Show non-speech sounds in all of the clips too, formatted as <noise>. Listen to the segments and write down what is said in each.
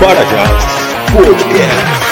Para Jazz Podcast.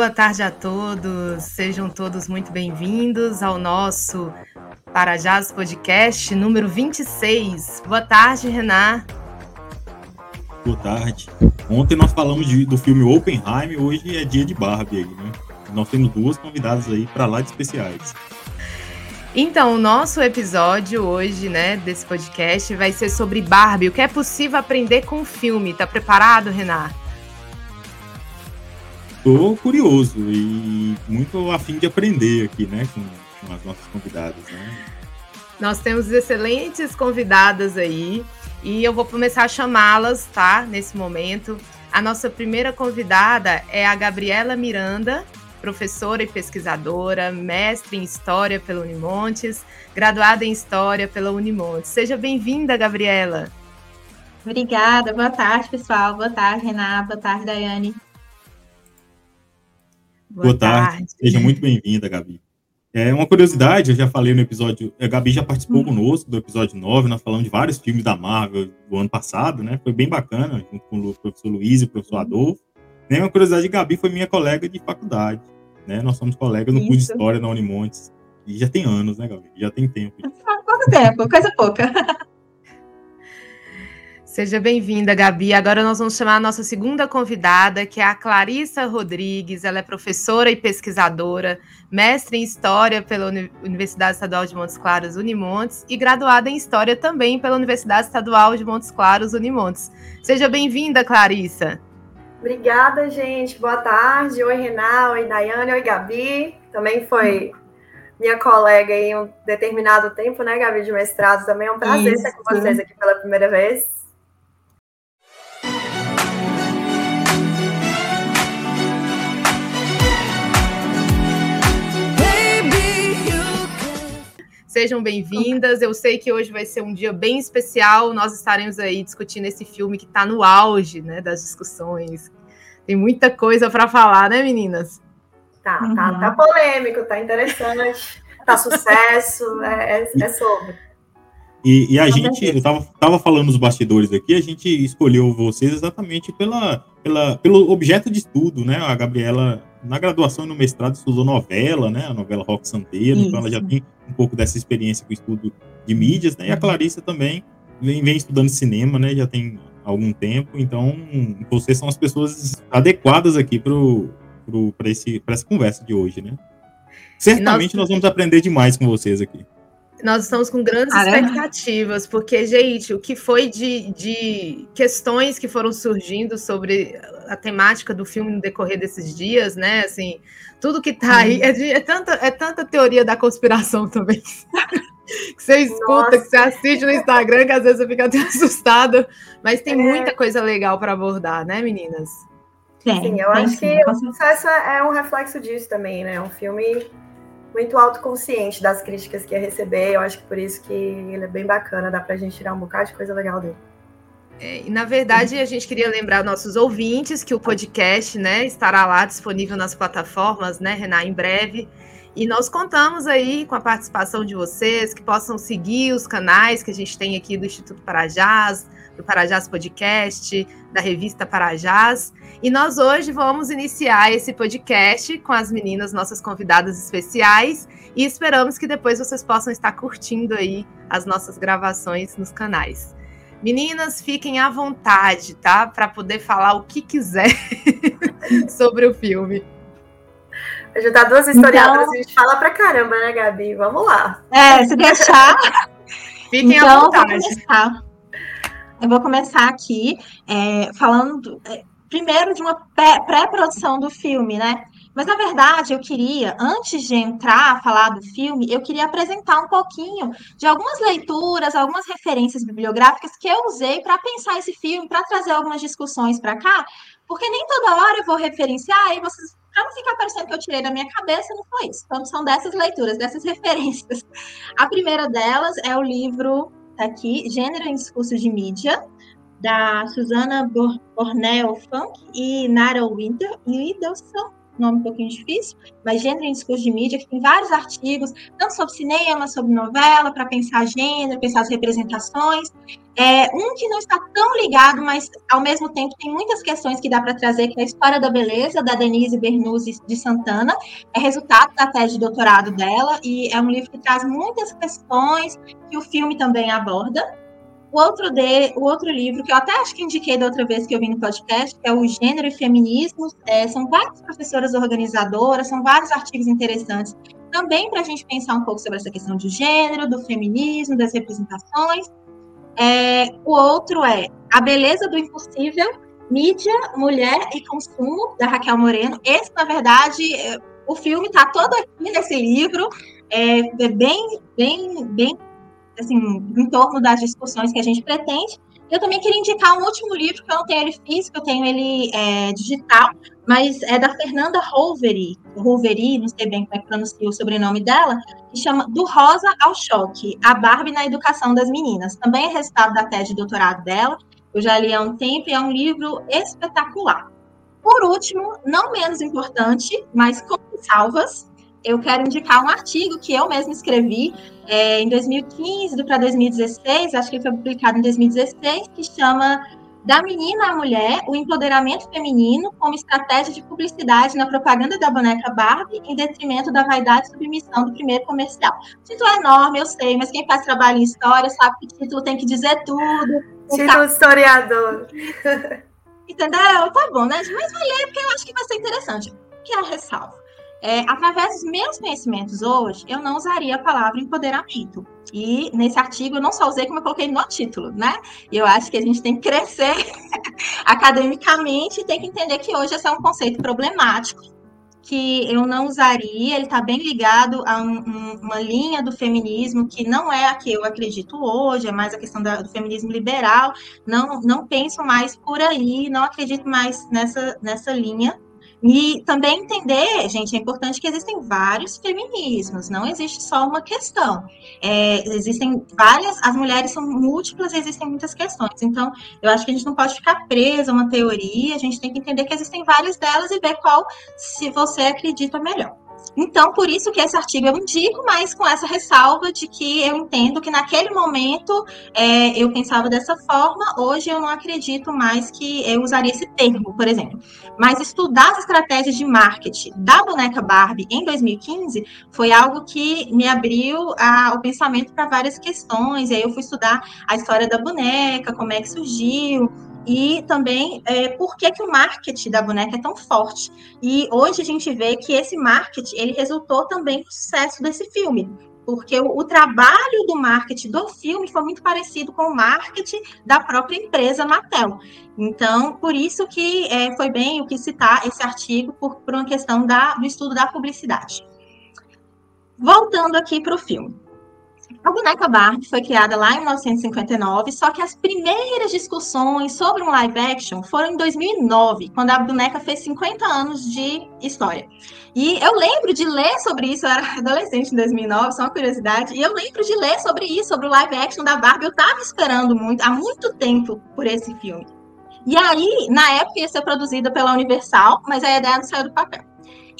Boa tarde a todos. Sejam todos muito bem-vindos ao nosso Para Jazz Podcast número 26. Boa tarde, Renan. Boa tarde. Ontem nós falamos de, do filme Oppenheim, hoje é dia de Barbie aí, né? Nós temos duas convidadas aí para lá de especiais. Então, o nosso episódio hoje, né, desse podcast vai ser sobre Barbie, o que é possível aprender com o filme. Tá preparado, Renan? Tô curioso e muito afim de aprender aqui, né, com, com as nossas convidadas, né? Nós temos excelentes convidadas aí e eu vou começar a chamá-las, tá? Nesse momento. A nossa primeira convidada é a Gabriela Miranda, professora e pesquisadora, mestre em História pela Unimontes, graduada em História pela Unimontes. Seja bem-vinda, Gabriela. Obrigada, boa tarde, pessoal. Boa tarde, Renata. Boa tarde, Daiane. Boa, Boa tarde. tarde. Seja muito bem-vinda, Gabi. É uma curiosidade, eu já falei no episódio, a Gabi já participou uhum. conosco do episódio 9, nós falamos de vários filmes da Marvel do ano passado, né? Foi bem bacana, junto com o professor Luiz e o professor uhum. Adolfo. E uma curiosidade, Gabi foi minha colega de faculdade, né? Nós somos colegas no curso de História na Unimontes. E já tem anos, né, Gabi? Já tem tempo. Quanto tempo? Coisa pouca. <laughs> Seja bem-vinda, Gabi. Agora nós vamos chamar a nossa segunda convidada, que é a Clarissa Rodrigues. Ela é professora e pesquisadora, mestre em História pela Universidade Estadual de Montes Claros, Unimontes, e graduada em História também pela Universidade Estadual de Montes Claros, Unimontes. Seja bem-vinda, Clarissa. Obrigada, gente. Boa tarde. Oi, Renal. Oi, Daiane. Oi, Gabi. Também foi minha colega em um determinado tempo, né, Gabi, de mestrado. Também é um prazer Isso. estar com vocês aqui pela primeira vez. Sejam bem-vindas. Eu sei que hoje vai ser um dia bem especial. Nós estaremos aí discutindo esse filme que está no auge né, das discussões. Tem muita coisa para falar, né, meninas? Tá, uhum. tá, tá polêmico, tá interessante, tá sucesso, é, é, é sobre. E, e, a gente, eu tava, tava falando nos bastidores aqui, a gente escolheu vocês exatamente pela, pela, pelo objeto de estudo, né? A Gabriela na graduação e no mestrado estudou novela, né? A novela Rock Santeiro, Isso. então ela já tem um pouco dessa experiência com o estudo de mídias, né? E a uhum. Clarissa também vem, vem estudando cinema, né? Já tem algum tempo, então vocês são as pessoas adequadas aqui para pro, pro, essa conversa de hoje, né? Certamente nós vamos aprender demais com vocês aqui. Nós estamos com grandes ah, expectativas, porque, gente, o que foi de, de questões que foram surgindo sobre a temática do filme no decorrer desses dias, né? Assim, tudo que tá aí é, de, é, tanta, é tanta teoria da conspiração também. <laughs> que você escuta, Nossa. que você assiste no Instagram, que às vezes você fica até <laughs> assustada, mas tem é. muita coisa legal para abordar, né, meninas? Sim, sim eu acho sim, que o sucesso é um reflexo disso também, né? É um filme muito autoconsciente das críticas que ia receber. Eu acho que por isso que ele é bem bacana, dá pra gente tirar um bocado de coisa legal dele. É, e na verdade a gente queria lembrar nossos ouvintes que o podcast, né, estará lá disponível nas plataformas, né, Renan, em breve. E nós contamos aí com a participação de vocês, que possam seguir os canais que a gente tem aqui do Instituto Parajás, do Parajás Podcast, da revista Parajás. E nós hoje vamos iniciar esse podcast com as meninas, nossas convidadas especiais, e esperamos que depois vocês possam estar curtindo aí as nossas gravações nos canais. Meninas, fiquem à vontade, tá? Para poder falar o que quiser <laughs> sobre o filme. Ajudar duas historiadoras, então... a gente fala pra caramba, né, Gabi? Vamos lá. É, se deixar. fiquem então, à vontade. Eu vou começar aqui é, falando. É, primeiro de uma pré-produção do filme, né? Mas, na verdade, eu queria, antes de entrar a falar do filme, eu queria apresentar um pouquinho de algumas leituras, algumas referências bibliográficas que eu usei para pensar esse filme, para trazer algumas discussões para cá, porque nem toda hora eu vou referenciar e vocês para não ficar parecendo que eu tirei da minha cabeça, não foi isso. Então, são dessas leituras, dessas <laughs> referências. A primeira delas é o livro, tá aqui, Gênero em Discurso de Mídia, da Susana Borneo Funk e Nara Winter, e Wilson nome um pouquinho difícil, mas Gênero em Discurso de Mídia, que tem vários artigos, tanto sobre cinema, sobre novela, para pensar gênero, pensar as representações. É, um que não está tão ligado, mas ao mesmo tempo tem muitas questões que dá para trazer, que é a História da Beleza, da Denise Bernuzzi de Santana, é resultado da tese de doutorado dela, e é um livro que traz muitas questões que o filme também aborda. O outro, de, o outro livro, que eu até acho que indiquei da outra vez que eu vim no podcast, é o Gênero e Feminismo. É, são várias professoras organizadoras, são vários artigos interessantes também para a gente pensar um pouco sobre essa questão de gênero, do feminismo, das representações. É, o outro é A Beleza do Impossível, Mídia, Mulher e Consumo, da Raquel Moreno. Esse, na verdade, é, o filme está todo aqui nesse livro, é, é bem, bem, bem assim, em torno das discussões que a gente pretende. Eu também queria indicar um último livro, que eu não tenho ele físico, eu tenho ele é, digital, mas é da Fernanda Roveri, Roveri, não sei bem como é que pronuncia o sobrenome dela, que chama Do Rosa ao Choque, a Barbie na Educação das Meninas. Também é resultado da tese de doutorado dela, eu já li há um tempo e é um livro espetacular. Por último, não menos importante, mas com salvas, eu quero indicar um artigo que eu mesma escrevi é, em 2015 para 2016, acho que foi publicado em 2016, que chama Da Menina à Mulher, o Empoderamento Feminino como Estratégia de Publicidade na Propaganda da Boneca Barbie, em detrimento da vaidade e submissão do primeiro comercial. O título é enorme, eu sei, mas quem faz trabalho em história sabe que o título tem que dizer tudo. Título tá... historiador. Entendeu? Tá bom, né? Mas vai ler, porque eu acho que vai ser interessante. O que é a ressalva? É, através dos meus conhecimentos hoje, eu não usaria a palavra empoderamento. E nesse artigo eu não só usei como eu coloquei no título, né? Eu acho que a gente tem que crescer <laughs> academicamente e tem que entender que hoje esse é um conceito problemático que eu não usaria, ele está bem ligado a um, uma linha do feminismo que não é a que eu acredito hoje, é mais a questão da, do feminismo liberal, não, não penso mais por aí, não acredito mais nessa, nessa linha, e também entender, gente, é importante que existem vários feminismos, não existe só uma questão. É, existem várias, as mulheres são múltiplas, existem muitas questões. Então, eu acho que a gente não pode ficar presa a uma teoria, a gente tem que entender que existem várias delas e ver qual, se você acredita melhor. Então, por isso que esse artigo eu indico, mas com essa ressalva de que eu entendo que naquele momento é, eu pensava dessa forma, hoje eu não acredito mais que eu usaria esse termo, por exemplo. Mas estudar as estratégias de marketing da boneca Barbie em 2015 foi algo que me abriu a, o pensamento para várias questões, e aí eu fui estudar a história da boneca, como é que surgiu, e também é, por que, que o marketing da boneca é tão forte. E hoje a gente vê que esse marketing ele resultou também no sucesso desse filme, porque o, o, trabalho do marketing do filme foi muito parecido com o marketing da própria empresa Mattel. Então, por isso que é, foi bem o que citar esse artigo por, por uma questão da, do estudo da publicidade. Voltando aqui para o filme. A boneca Barbie foi criada lá em 1959, só que as primeiras discussões sobre um live action foram em 2009, quando a boneca fez 50 anos de história. E eu lembro de ler sobre isso, eu era <laughs> adolescente em 2009, só uma curiosidade, e eu lembro de ler sobre isso, sobre o live action da Barbie. Eu estava esperando muito, há muito tempo por esse filme. E aí, na época, ia ser produzida pela Universal, mas a ideia não saiu do papel.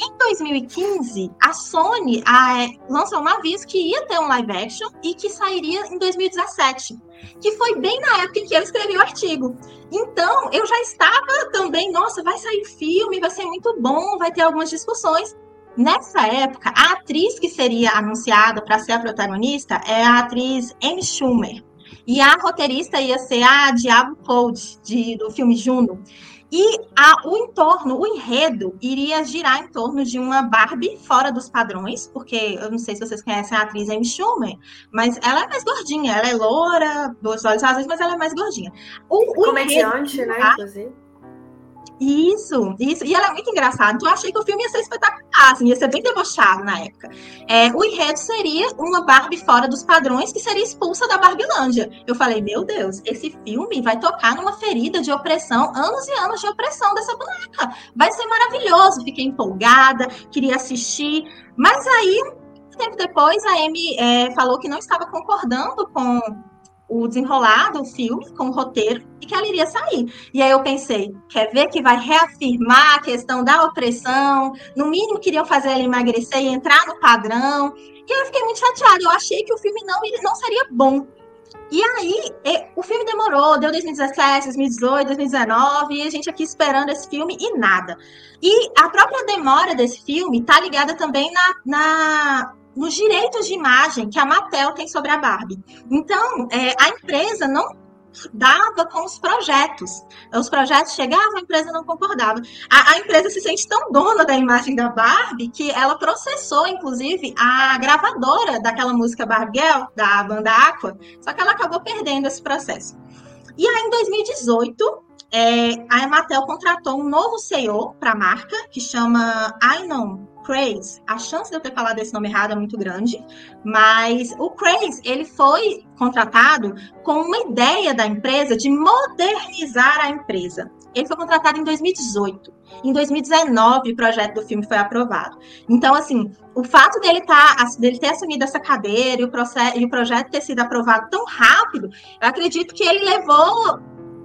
Em 2015, a Sony a, lançou um aviso que ia ter um live action e que sairia em 2017, que foi bem na época em que eu escrevi o artigo. Então, eu já estava também, nossa, vai sair filme, vai ser muito bom, vai ter algumas discussões. Nessa época, a atriz que seria anunciada para ser a protagonista é a atriz Amy Schumer. E a roteirista ia ser a Diablo Code, de, do filme Juno. E a, o entorno, o enredo, iria girar em torno de uma Barbie fora dos padrões, porque eu não sei se vocês conhecem a atriz Amy Schumer, mas ela é mais gordinha, ela é loura, dois olhos azuis, mas ela é mais gordinha. O, o Comediante, enredo, né, inclusive. Isso, isso. E ela é muito engraçada. Então, eu achei que o filme ia ser espetacular, assim, ia ser bem debochado na época. É, o enredo seria uma Barbie fora dos padrões que seria expulsa da Barbilândia. Eu falei, meu Deus, esse filme vai tocar numa ferida de opressão, anos e anos de opressão dessa boneca. Vai ser maravilhoso. Fiquei empolgada, queria assistir. Mas aí, um tempo depois, a Amy é, falou que não estava concordando com o desenrolar do filme, com o roteiro, e que ela iria sair. E aí eu pensei, quer ver que vai reafirmar a questão da opressão? No mínimo queriam fazer ela emagrecer e entrar no padrão. E eu fiquei muito chateada, eu achei que o filme não, não seria bom. E aí, o filme demorou, deu 2017, 2018, 2019, e a gente aqui esperando esse filme e nada. E a própria demora desse filme tá ligada também na, na nos direitos de imagem que a Mattel tem sobre a Barbie. Então, é, a empresa não dava com os projetos. Os projetos chegavam, a empresa não concordava. A, a, empresa se sente tão dona da imagem da Barbie que ela processou, inclusive, a gravadora daquela música Barbie Girl, da banda Aqua, só que ela acabou perdendo esse processo. E aí, em 2018, é, a Mattel contratou um novo CEO para a marca, que chama Ainon Craze, a chance de eu ter falado esse nome errado é muito grande, mas o Craze, ele foi contratado com uma ideia da empresa de modernizar a empresa. Ele foi contratado em 2018. Em 2019, o projeto do filme foi aprovado. Então, assim, o fato dele, tá, dele ter assumido essa cadeira e o, processo, e o projeto ter sido aprovado tão rápido, eu acredito que ele levou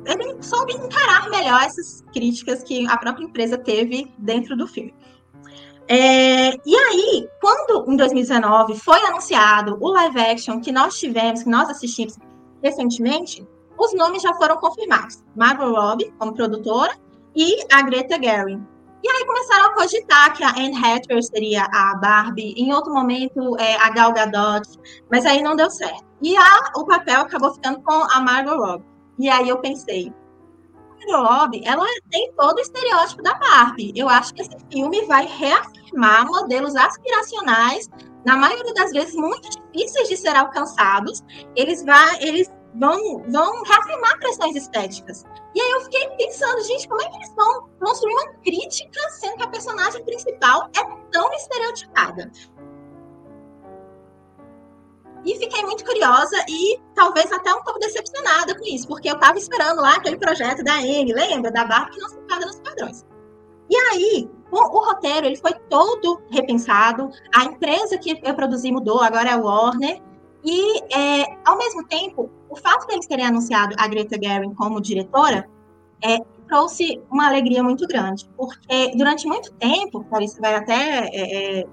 ele soube encarar melhor essas críticas que a própria empresa teve dentro do filme. É, e aí, quando em 2019 foi anunciado o live action que nós tivemos, que nós assistimos recentemente, os nomes já foram confirmados. Margot Robbie como produtora e a Greta Gerwig. E aí começaram a cogitar que a Anne Hathaway seria a Barbie, em outro momento é, a Gal Gadot, mas aí não deu certo. E a, o papel acabou ficando com a Margot Robbie. E aí eu pensei, Robbie, ela tem todo o estereótipo da Barbie. Eu acho que esse filme vai reafirmar modelos aspiracionais, na maioria das vezes muito difíceis de ser alcançados. Eles, vai, eles vão, vão reafirmar questões estéticas. E aí eu fiquei pensando, gente, como é que eles vão construir uma crítica sendo que a personagem principal é tão estereotipada? E fiquei muito curiosa e talvez até um pouco decepcionada com isso, porque eu estava esperando lá aquele projeto da Anne, lembra? Da Barbie que não se encaixa nos padrões. E aí, o, o, roteiro ele foi todo repensado, a empresa que eu produzi mudou, agora é a Warner, e é, ao mesmo tempo, o fato deles terem anunciado a Greta Gerwig como diretora é, trouxe uma alegria muito grande, porque durante muito tempo, Clarice vai até é, é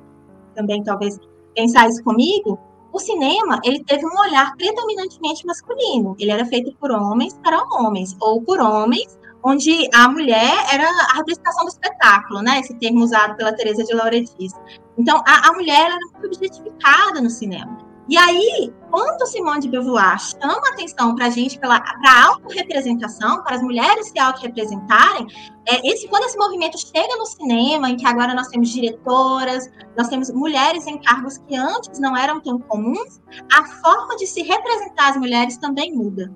também talvez pensar isso comigo, o cinema ele teve um olhar predominantemente masculino. Ele era feito por homens para homens, ou por homens, onde a mulher era a representação do espetáculo, né? Esse termo usado pela Teresa de Lauretis. Então, a, a mulher era muito objetificada no cinema. E aí, quando Simone de Beauvoir chama atenção para a gente para a autorrepresentação, para as mulheres se autorrepresentarem, é, esse, quando esse movimento chega no cinema, em que agora nós temos diretoras, nós temos mulheres em cargos que antes não eram tão comuns, a forma de se representar as mulheres também muda.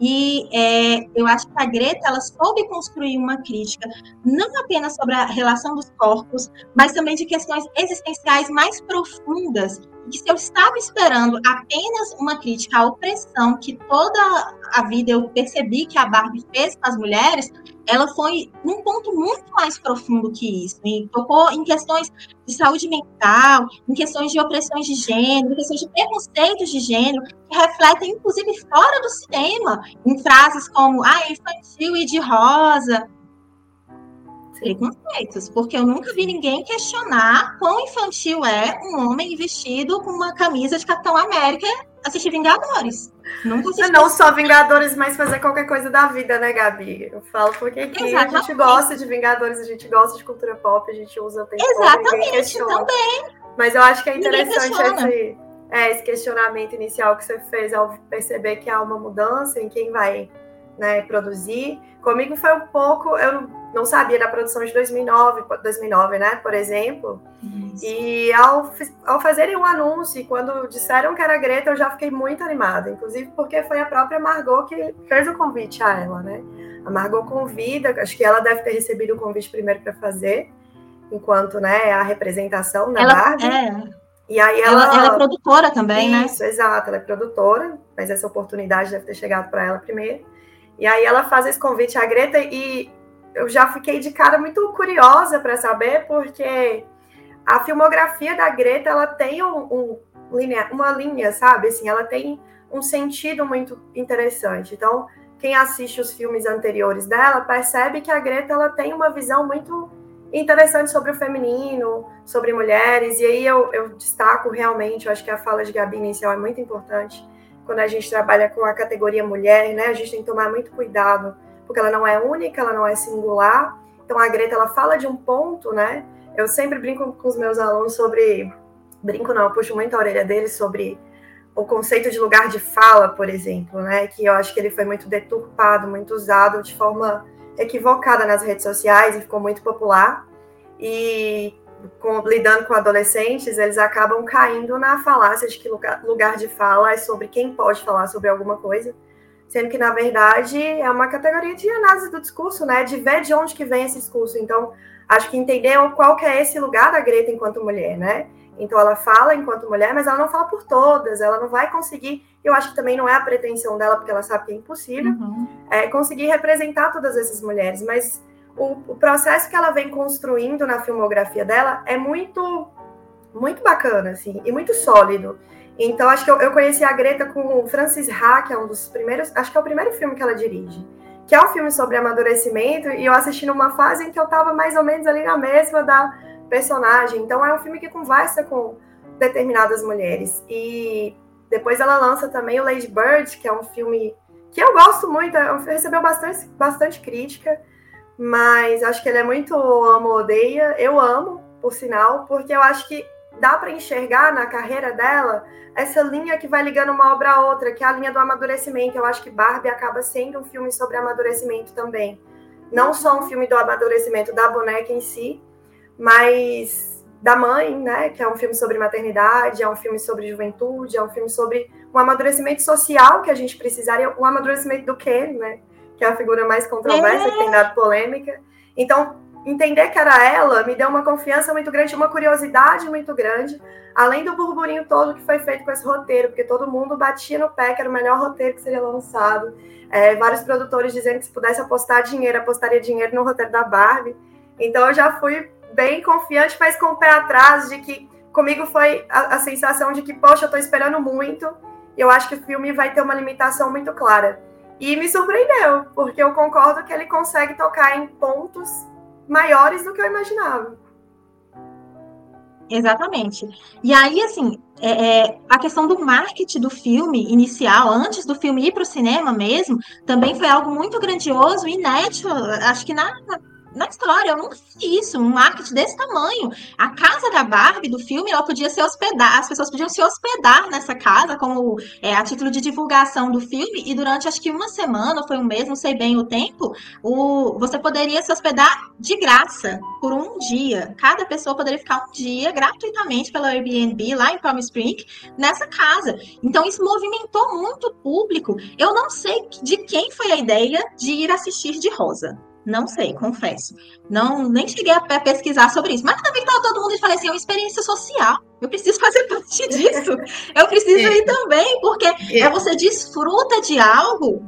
E é, eu acho que a Greta ela soube construir uma crítica não apenas sobre a relação dos corpos, mas também de questões existenciais mais profundas. Que se eu estava esperando apenas uma crítica à opressão que toda a vida eu percebi que a Barbie fez com as mulheres, ela foi num ponto muito mais profundo que isso. E tocou em questões de saúde mental, em questões de opressões de gênero, em questões de preconceitos de gênero, que refletem, inclusive, fora do cinema, em frases como ah, infantil e de rosa. Preconceitos, porque eu nunca vi ninguém questionar quão infantil é um homem vestido com uma camisa de Capitão América assistir Vingadores. Nunca assisti. Não só Vingadores, mas fazer qualquer coisa da vida, né, Gabi? Eu falo porque aqui Exatamente. a gente gosta de Vingadores, a gente gosta de cultura pop, a gente usa o tempo Exatamente, também. Mas eu acho que é interessante esse, é, esse questionamento inicial que você fez ao perceber que há uma mudança em quem vai né, produzir. Comigo foi um pouco, eu não sabia da produção de 2009, 2009 né, por exemplo. Isso. E ao, ao fazerem um anúncio, quando disseram que era a Greta, eu já fiquei muito animada, inclusive porque foi a própria Margot que fez o convite a ela, né? A Margot convida, acho que ela deve ter recebido o convite primeiro para fazer, enquanto né, a representação na ela, Barbie. É. E aí ela, ela, ela é produtora também, Isso, né? Isso, exato, ela é produtora, mas essa oportunidade deve ter chegado para ela primeiro. E aí ela faz esse convite à Greta e eu já fiquei de cara muito curiosa para saber, porque a filmografia da Greta ela tem um, um, uma linha, sabe? Assim, ela tem um sentido muito interessante. Então, quem assiste os filmes anteriores dela percebe que a Greta ela tem uma visão muito interessante sobre o feminino, sobre mulheres, e aí eu, eu destaco realmente, eu acho que a fala de Gabi inicial é muito importante, quando a gente trabalha com a categoria mulher, né, a gente tem que tomar muito cuidado, porque ela não é única, ela não é singular, então a Greta, ela fala de um ponto, né, eu sempre brinco com os meus alunos sobre, brinco não, eu puxo muito a orelha deles sobre o conceito de lugar de fala, por exemplo, né, que eu acho que ele foi muito deturpado, muito usado de forma equivocada nas redes sociais e ficou muito popular. E com, lidando com adolescentes, eles acabam caindo na falácia de que lugar, lugar de fala é sobre quem pode falar sobre alguma coisa, sendo que, na verdade, é uma categoria de análise do discurso, né? De ver de onde que vem esse discurso. Então, acho que entender qual que é esse lugar da Greta enquanto mulher, né? Então, ela fala enquanto mulher, mas ela não fala por todas, ela não vai conseguir. Eu acho que também não é a pretensão dela, porque ela sabe que é impossível, uhum. é, conseguir representar todas essas mulheres, mas o, o, processo que ela vem construindo na filmografia dela é muito, muito bacana, assim, e muito sólido. Então, acho que eu, eu conheci a Greta com o Francis Ha, que é um dos primeiros, acho que é o primeiro filme que ela dirige, que é um filme sobre amadurecimento, e eu assisti numa fase em que eu estava mais ou menos ali na mesma da personagem. Então é um filme que conversa com determinadas mulheres. E depois ela lança também o Lady Bird, que é um filme que eu gosto muito, é recebeu bastante, bastante crítica, mas acho que ele é muito amo-odeia. Eu amo, por sinal, porque eu acho que dá para enxergar na carreira dela essa linha que vai ligando uma obra a outra, que é a linha do amadurecimento. Eu acho que Barbie acaba sendo um filme sobre amadurecimento também. Não só um filme do amadurecimento da boneca em si, mas da mãe, né? Que é um filme sobre maternidade, é um filme sobre juventude, é um filme sobre um amadurecimento social que a gente precisaria, um amadurecimento do Ken, né? Que é a figura mais controversa, que tem dado polêmica. Então, entender que era ela me deu uma confiança muito grande, uma curiosidade muito grande, além do burburinho todo que foi feito com esse roteiro, porque todo mundo batia no pé que era o melhor roteiro que seria lançado. É, vários produtores dizendo que se pudesse apostar dinheiro, apostaria dinheiro no roteiro da Barbie. Então eu já fui bem confiante, mas com o pé atrás de que comigo foi a, a sensação de que, poxa, eu tô esperando muito, eu acho que o filme vai ter uma limitação muito clara. E me surpreendeu, porque eu concordo que ele consegue tocar em pontos maiores do que eu imaginava. Exatamente. E aí, assim, é, é, a questão do marketing do filme inicial, antes do filme ir para o cinema mesmo, também foi algo muito grandioso, inédito, acho que na, na história, eu nunca vi isso, um marketing desse tamanho. A casa da Barbie do filme, ela podia se hospedar, as pessoas podiam se hospedar nessa casa como é, a título de divulgação do filme, e durante acho que uma semana, foi um mês, não sei bem o tempo, o, você poderia se hospedar de graça por um dia. Cada pessoa poderia ficar um dia gratuitamente pela Airbnb lá em Palm Springs nessa casa. Então isso movimentou muito o público. Eu não sei de quem foi a ideia de ir assistir de rosa. Não sei, confesso. Não, nem cheguei a pesquisar sobre isso. Mas também estava todo mundo e falei assim, é uma experiência social. Eu preciso <laughs> fazer parte disso. Eu preciso é. ir também, porque é. é você desfruta de algo.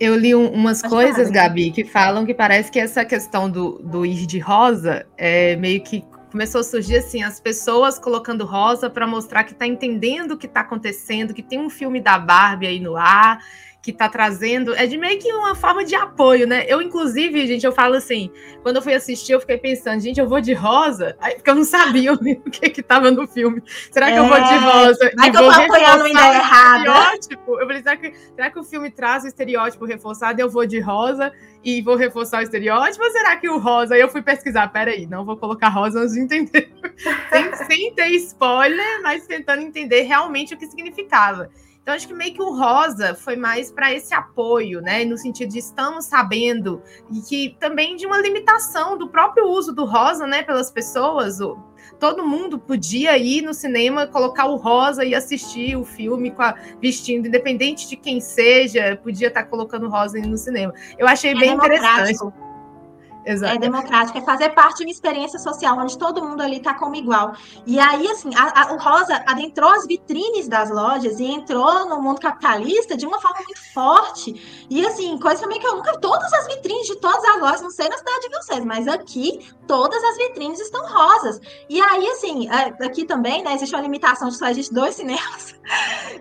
Eu li um, umas coisas, Gabi, que falam que parece que essa questão do, do ir de rosa é meio que começou a surgir assim, as pessoas colocando rosa para mostrar que está entendendo o que está acontecendo, que tem um filme da Barbie aí no ar que está trazendo, é de meio que uma forma de apoio, né? Eu, inclusive, gente, eu falo assim, quando eu fui assistir, eu fiquei pensando, gente, eu vou de rosa? Aí, porque eu não sabia <laughs> o que que tava no filme. Será que é... eu vou de é. rosa? Que eu tô apoiando ainda errado. Eu falei, será que, será que o filme traz o estereótipo reforçado e eu vou de rosa e vou reforçar o estereótipo? Ou será que o rosa... Aí eu fui pesquisar, peraí, não vou colocar rosa antes de entender. <laughs> sem, sem ter spoiler, mas tentando entender realmente o que significava. Então, acho que meio que o rosa foi mais para esse apoio, né? No sentido de estamos sabendo, e que também de uma limitação do próprio uso do rosa, né, pelas pessoas. Todo mundo podia ir no cinema, colocar o rosa e assistir o filme com a, vestindo, independente de quem seja, podia estar tá colocando rosa no cinema. Eu achei é bem interessante. Exato. é democrático, é fazer parte de uma experiência social onde todo mundo ali está como igual. E aí, assim, a, a, o Rosa adentrou as vitrines das lojas e entrou no mundo capitalista de uma forma muito forte. E assim, coisa também que eu nunca. Todas as vitrines de todas as lojas, não sei na cidade de vocês, mas aqui todas as vitrines estão rosas. E aí, assim, é, aqui também, né, existe uma limitação de só existe dois cinemas. <laughs>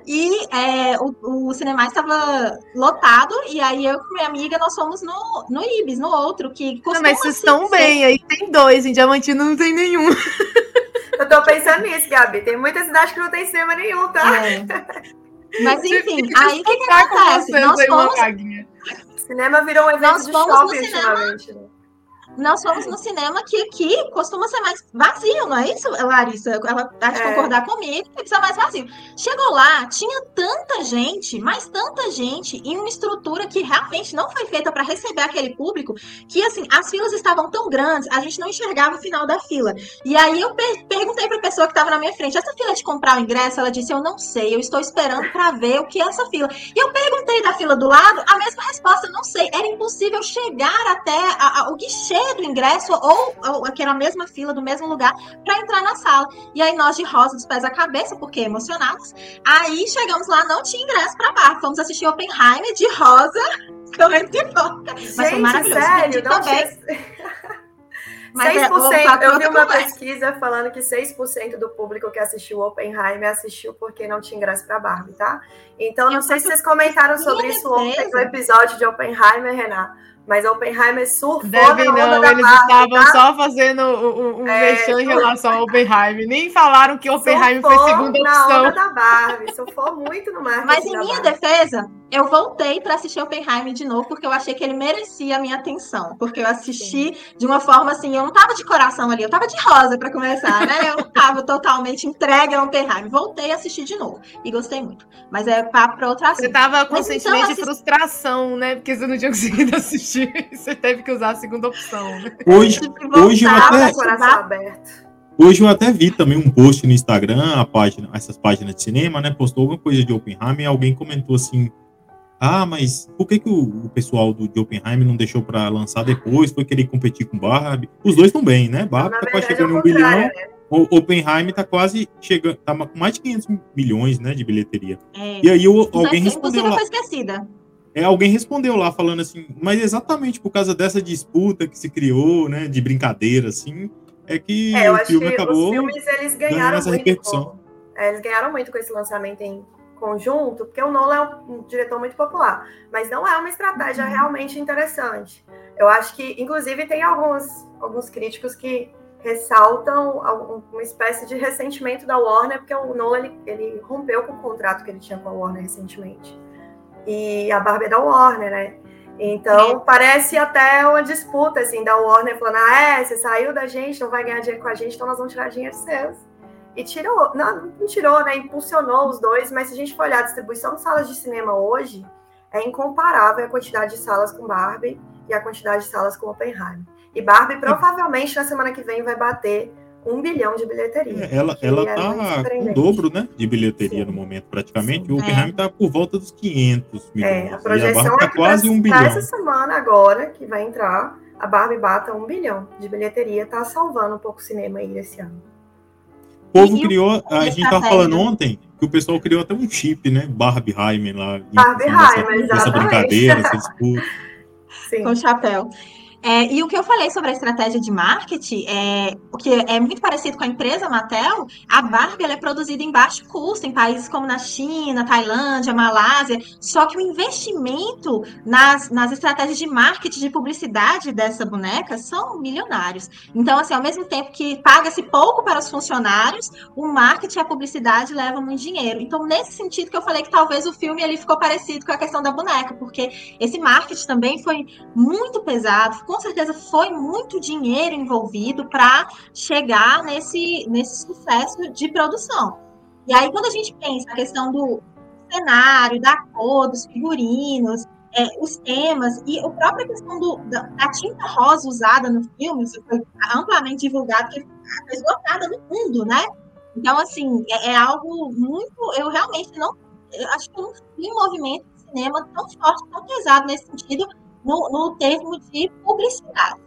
E é, o, o cinema estava lotado, e aí eu com minha amiga nós fomos no, no Ibis, no outro, que não, mas vocês estão ser... bem, aí tem dois, em Diamantino não tem nenhum. Eu tô pensando nisso, Gabi. Tem muita cidade que não tem cinema nenhum, tá? É. Mas enfim, aí o que, que acontece? Nós fomos... Cinema virou um evento Nós de shopping ultimamente. Né? Nós fomos no cinema que aqui costuma ser mais vazio, não é isso, Larissa? Ela vai é. concordar comigo, que ser mais vazio. Chegou lá, tinha tanta gente, mas tanta gente, em uma estrutura que realmente não foi feita para receber aquele público, que assim, as filas estavam tão grandes, a gente não enxergava o final da fila. E aí eu per perguntei para a pessoa que estava na minha frente, essa fila de comprar o ingresso, ela disse, eu não sei, eu estou esperando para ver o que é essa fila. E eu perguntei da fila do lado, a mesma resposta, não sei, era impossível chegar até a, a, o guichê do ingresso ou, ou aquela mesma fila do mesmo lugar para entrar na sala. E aí nós de rosa dos pés à cabeça, porque emocionados. Aí chegamos lá, não tinha ingresso para bar. Fomos assistir Oppenheimer de rosa, correndo de boca. Mas foi maravilhoso. Sério, não também. <laughs> Mas 6%, é, eu vi uma pesquisa falando que 6% do público que assistiu Oppenheimer assistiu porque não tinha ingresso para Barbie, tá? Então, não eu sei se vocês comentaram sobre isso ontem no episódio de Oppenheimer, Renan. Mas Oppenheimer surfou Deve na onda não, eles Barbie, estavam tá? só fazendo um, um é, em relação ao Oppenheimer. Nem falaram que Oppenheimer surfou foi segunda opção. na onda da Barbie, surfou muito no marketing Mas em minha Barbie. defesa, eu voltei para assistir Oppenheimer de novo, porque eu achei que ele merecia a minha atenção. Porque eu assisti Sim. de uma forma assim, eu não tava de coração ali, eu tava de rosa para começar, né? Eu não tava totalmente entregue a Oppenheimer. Voltei a assistir de novo e gostei muito. Mas é para outra assunto. Você tava com sentimento então, de frustração, né? Porque você não tinha <laughs> conseguido assistir você teve que usar a segunda opção. Né? Hoje, hoje eu até. Hoje eu até vi também um post no Instagram, a página, essas páginas de cinema, né? Postou alguma coisa de Oppenheimer e alguém comentou assim: Ah, mas por que, que o, o pessoal do, de Oppenheimer não deixou para lançar depois? Foi querer competir com Barbie? Os dois estão bem, né? Barbie tá quase chegando em um bilhão. Né? O Oppenheimer tá quase chegando, tá com mais de 500 milhões, né, de bilheteria. É. E aí o, alguém respondeu lá. Foi esquecida. É, alguém respondeu lá falando assim, mas exatamente por causa dessa disputa que se criou, né, de brincadeira, assim, é que é, o filme acabou os filmes, eles ganharam essa repercussão. é, eles ganharam muito com esse lançamento em conjunto, porque o Nolan é um diretor muito popular, mas não é uma estratégia uhum. realmente interessante. Eu acho que, inclusive, tem alguns, alguns críticos que ressaltam uma espécie de ressentimento da Warner, porque o Nolan ele, ele rompeu com o contrato que ele tinha com a Warner recentemente e a Barbie é da Warner, né? Então, é. parece até uma disputa, assim, da Warner falando, ah, é, você saiu da gente, não vai ganhar dinheiro com a gente, então nós vamos tirar dinheiro seus. E tirou, não, não tirou, né? Impulsionou os dois, mas se a gente for olhar a distribuição de salas de cinema hoje, é incomparável a quantidade de salas com Barbie e a quantidade de salas com Oppenheimer. E Barbie provavelmente na semana que vem vai bater um bilhão de bilheteria. É, ela ela é tá com o dobro, né, de bilheteria Sim. no momento, praticamente. Sim. O Oppenheimer está por volta dos 500 milhões. É, a projeção a é tá quase um bilhão. essa semana agora, que vai entrar, a Barbie bata um bilhão de bilheteria, tá salvando um pouco o cinema aí esse ano. O povo e criou, a gente tava falando ontem, que o pessoal criou até um chip, né, Barbie Heimer lá. Barbie Heimer, essa, essa brincadeira, essa disputa. <laughs> Sim. Com chapéu. É, e o que eu falei sobre a estratégia de marketing, é, o que é muito parecido com a empresa Mattel, a Barbie é produzida em baixo custo em países como na China, Tailândia, Malásia, só que o investimento nas, nas estratégias de marketing, de publicidade dessa boneca são milionários. Então, assim, ao mesmo tempo que paga-se pouco para os funcionários, o marketing e a publicidade levam muito dinheiro. Então, nesse sentido que eu falei que talvez o filme ele ficou parecido com a questão da boneca, porque esse marketing também foi muito pesado, com certeza foi muito dinheiro envolvido para chegar nesse, nesse sucesso de produção. E aí, quando a gente pensa a questão do cenário, da cor, dos figurinos, é, os temas e a própria questão do, da, da, tinta rosa usada no filme, isso foi amplamente divulgado, que foi esgotada no mundo, né? Então, assim, é, é, algo muito. Eu realmente não. Eu acho que eu não vi um movimento de cinema tão forte, tão pesado nesse sentido, no, no termo de publicidade,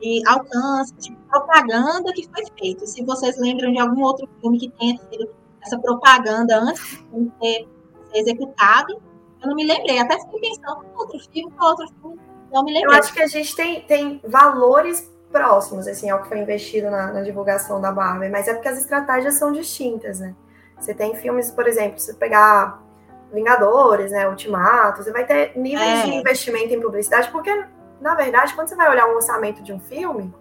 de alcance, de propaganda que foi feito. Se vocês lembram de algum outro filme que tenha sido essa propaganda antes de ser, ser executado, eu não me lembrei. Até fiquei pensando, qual outro filme, qual outro filme, não me lembrei. Eu acho que a gente tem, tem valores próximos, assim, ao que foi investido na, na divulgação da Barbie, mas é porque as estratégias são distintas, né? Você tem filmes, por exemplo, se pegar Vingadores, né, Ultimato, você vai ter níveis é. de investimento em publicidade, porque, na verdade, quando você vai olhar um orçamento de um filme,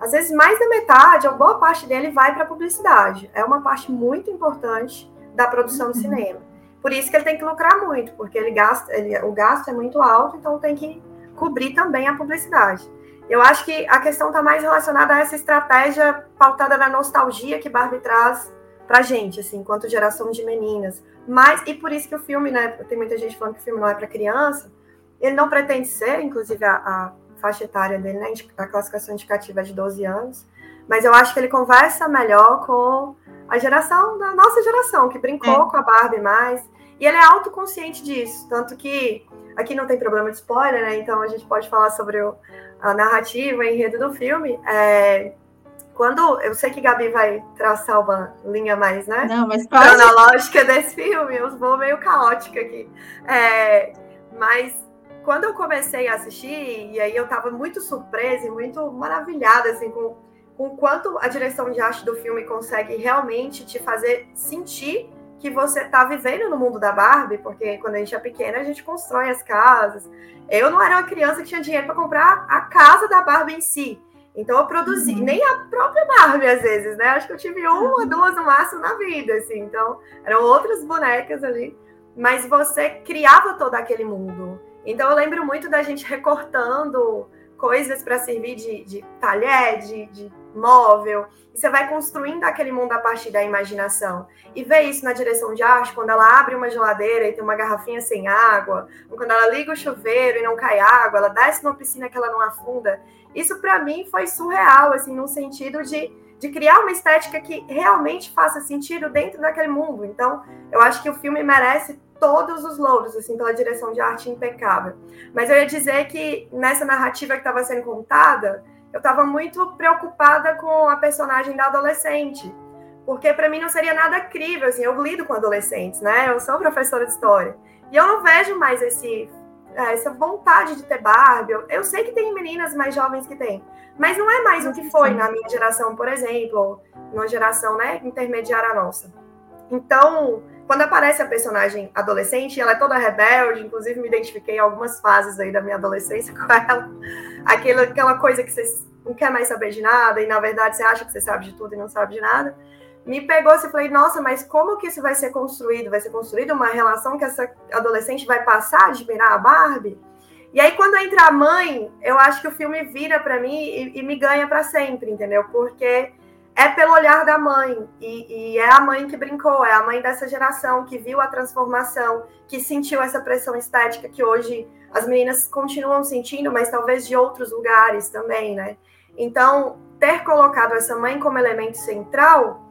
às vezes mais da metade, ou boa parte dele, vai para publicidade. É uma parte muito importante da produção uhum. do cinema. Por isso que ele tem que lucrar muito, porque ele gasta, ele, o gasto é muito alto, então tem que cobrir também a publicidade. Eu acho que a questão está mais relacionada a essa estratégia pautada na nostalgia que Barbie traz pra gente, assim, enquanto geração de meninas. Mas, e por isso que o filme, né, tem muita gente falando que o filme não é para criança, ele não pretende ser, inclusive a, a faixa etária dele, né, a classificação indicativa é de 12 anos, mas eu acho que ele conversa melhor com a geração da nossa geração, que brincou é. com a Barbie mais, e ele é autoconsciente disso, tanto que aqui não tem problema de spoiler, né, então a gente pode falar sobre o, a narrativa, o enredo do filme, é, quando eu sei que Gabi vai traçar uma linha mais, né? Não, mas pode. Cronológica desse filme, eu vou meio caótica aqui. É, mas quando eu comecei a assistir, e aí eu estava muito surpresa e muito maravilhada assim, com, com o quanto a direção de arte do filme consegue realmente te fazer sentir que você está vivendo no mundo da Barbie, porque quando a gente é pequena, a gente constrói as casas. Eu não era uma criança que tinha dinheiro para comprar a casa da Barbie em si. Então eu produzi, uhum. nem a própria Barbie às vezes, né? Acho que eu tive uma, uhum. duas no máximo na vida, assim. Então eram outras bonecas ali, mas você criava todo aquele mundo. Então eu lembro muito da gente recortando coisas para servir de, de talher, de, de móvel, e você vai construindo aquele mundo a partir da imaginação. E ver isso na direção de arte, quando ela abre uma geladeira e tem uma garrafinha sem água, ou quando ela liga o chuveiro e não cai água, ela desce numa piscina que ela não afunda. Isso para mim foi surreal, assim, no sentido de, de criar uma estética que realmente faça sentido dentro daquele mundo. Então, eu acho que o filme merece todos os louros, assim, pela direção de arte impecável. Mas eu ia dizer que nessa narrativa que estava sendo contada, eu estava muito preocupada com a personagem da adolescente, porque para mim não seria nada crível, assim, eu lido com adolescentes, né? Eu sou professora de história. E eu não vejo mais esse é, essa vontade de ter Barbie. Eu, sei que tem meninas mais jovens que têm, mas não é mais o que foi na minha geração, por exemplo, ou numa geração né, intermediária nossa. Então, quando aparece a personagem adolescente, ela é toda rebelde, inclusive me identifiquei em algumas fases aí da minha adolescência <laughs> com ela. Aquela, aquela coisa que você não quer mais saber de nada, e na verdade você acha que você sabe de tudo e não sabe de nada. Me pegou assim, falei, nossa, mas como que isso vai ser construído? Vai ser construído uma relação que essa adolescente vai passar a admirar a Barbie? E aí, quando entra a mãe, eu acho que o filme vira para mim e, e me ganha para sempre, entendeu? Porque é pelo olhar da mãe. E, e, é a mãe que brincou, é a mãe dessa geração que viu a transformação, que sentiu essa pressão estética que hoje as meninas continuam sentindo, mas talvez de outros lugares também, né? Então, ter colocado essa mãe como elemento central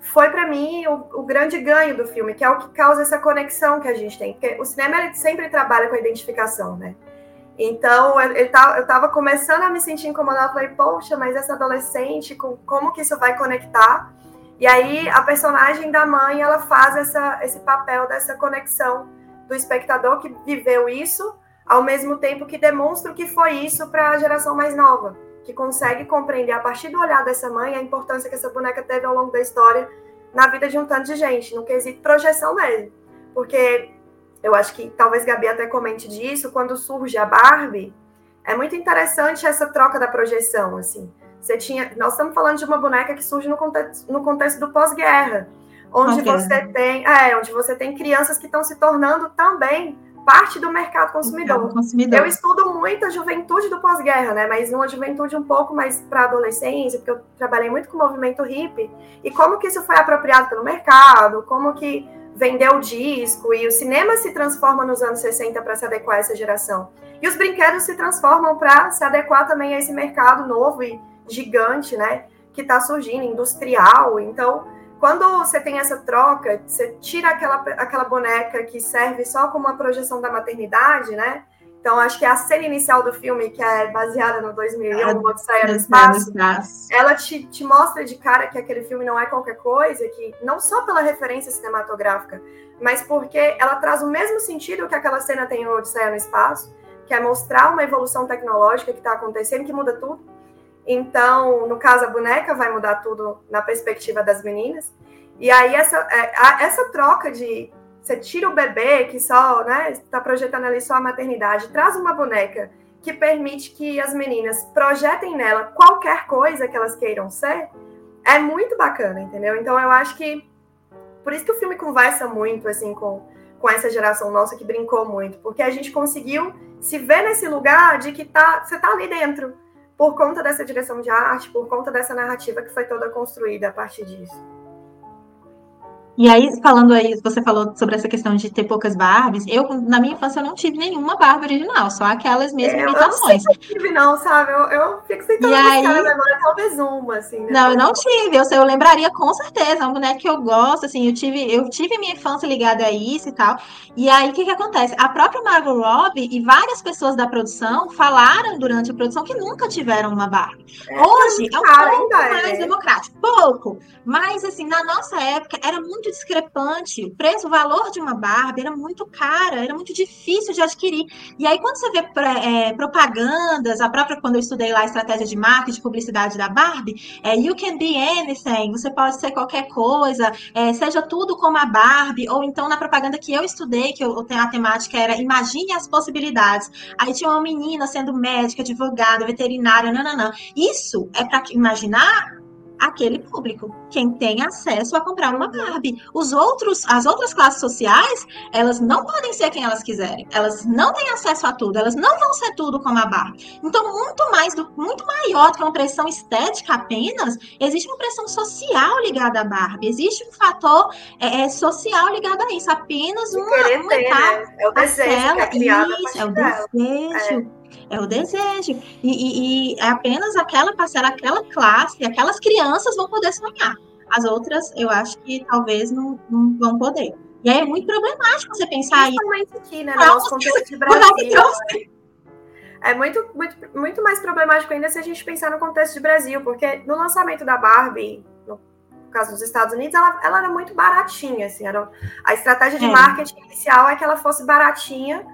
foi para mim o, o, grande ganho do filme, que é o que causa essa conexão que a gente tem. Porque o cinema sempre trabalha com a identificação, né? Então, tá, eu estava começando a me sentir incomodada. Falei, poxa, mas essa adolescente, como que isso vai conectar? E aí, a personagem da mãe, ela faz essa, esse papel dessa conexão do espectador que viveu isso, ao mesmo tempo que demonstra o que foi isso para a geração mais nova, que consegue compreender, a partir do olhar dessa mãe, a importância que essa boneca teve ao longo da história na vida de um tanto de gente, no quesito projeção mesmo. Porque eu acho que talvez Gabi até comente disso, quando surge a Barbie, é muito interessante essa troca da projeção, assim. Você tinha, nós estamos falando de uma boneca que surge no contexto, no contexto do pós-guerra, onde okay. você tem, é, onde você tem crianças que estão se tornando também parte do mercado consumidor. mercado consumidor. Eu estudo muito a juventude do pós-guerra, né? Mas numa juventude um pouco mais para adolescência, porque eu trabalhei muito com o movimento hippie, e como que isso foi apropriado pelo mercado, como que vender o disco, e o cinema se transforma nos anos 60 para se adequar a essa geração. E os brinquedos se transformam para se adequar também a esse mercado novo e gigante, né? Que está surgindo, industrial. Então, quando você tem essa troca, você tira aquela, aquela boneca que serve só como uma projeção da maternidade, né? Então, acho que a cena inicial do filme, que é baseada no 2001, Odisseia no Espaço, ela te, te mostra de cara que aquele filme não é qualquer coisa, que não só pela referência cinematográfica, mas porque ela traz o mesmo sentido que aquela cena tem no Odisseia no Espaço, que é mostrar uma evolução tecnológica que está acontecendo, que muda tudo. Então, no caso, a boneca vai mudar tudo na perspectiva das meninas. E aí, essa, é, essa troca de você tira o bebê que só né, está projetando ali só a maternidade, traz uma boneca que permite que as meninas projetem nela qualquer coisa que elas queiram ser, é muito bacana, entendeu? Então eu acho que por isso que o filme conversa muito assim com, com essa geração nossa que brincou muito, porque a gente conseguiu se ver nesse lugar de que tá, você tá ali dentro, por conta dessa direção de arte, por conta dessa narrativa que foi toda construída a partir disso. E aí, falando aí, você falou sobre essa questão de ter poucas Barbies. Eu, na minha infância, eu não tive nenhuma Barbie original, só aquelas mesmas é, imitações. Eu não tive, não, sabe? Eu, eu fico tentando aí... na memória, talvez uma, assim. Não, eu não tive. Eu, eu lembraria com certeza. É um boneco que eu gosto, assim. Eu tive, eu tive minha infância ligada a isso e tal. E aí, o que que acontece? A própria Margot Robbie e várias pessoas da produção falaram durante a produção que nunca tiveram uma Barbie. É, Hoje é um pouco mais é. democrático. Pouco. Mas, assim, na nossa época, era muito muito discrepante. O preço, o valor de uma Barbie era muito cara, era muito difícil de adquirir. E aí, quando você vê é, propagandas, a própria, quando eu estudei lá a estratégia de marketing, de publicidade da Barbie, é you can be anything, você pode ser qualquer coisa, é, seja tudo como a Barbie, ou então na propaganda que eu estudei, que eu, a temática era imagine as possibilidades. Aí tinha uma menina sendo médica, advogada, veterinária, nananã. Isso é para imaginar aquele público, quem tem acesso a comprar uma Barbie. Os outros, as outras classes sociais, elas não podem ser quem elas quiserem. Elas não têm acesso a tudo, elas não vão ser tudo como a Barbie. Então, muito mais do, muito maior do que uma pressão estética apenas, existe uma pressão social ligada à Barbie. Existe um fator é, é social ligado a isso. Apenas uma, uma ter, né? É o desejo é isso, é o desejo. É. É o desejo. E, e, e, é apenas aquela parcela, aquela classe, aquelas crianças vão poder sonhar. As outras, eu acho que talvez não, não vão poder. E aí é muito problemático você pensar aí. Principalmente aqui, né? No nosso contexto de <laughs> Brasil. É muito, muito, muito mais problemático ainda se a gente pensar no contexto de Brasil, porque no lançamento da Barbie, no caso dos Estados Unidos, ela, ela era muito baratinha, assim, era, a estratégia de é. marketing inicial é que ela fosse baratinha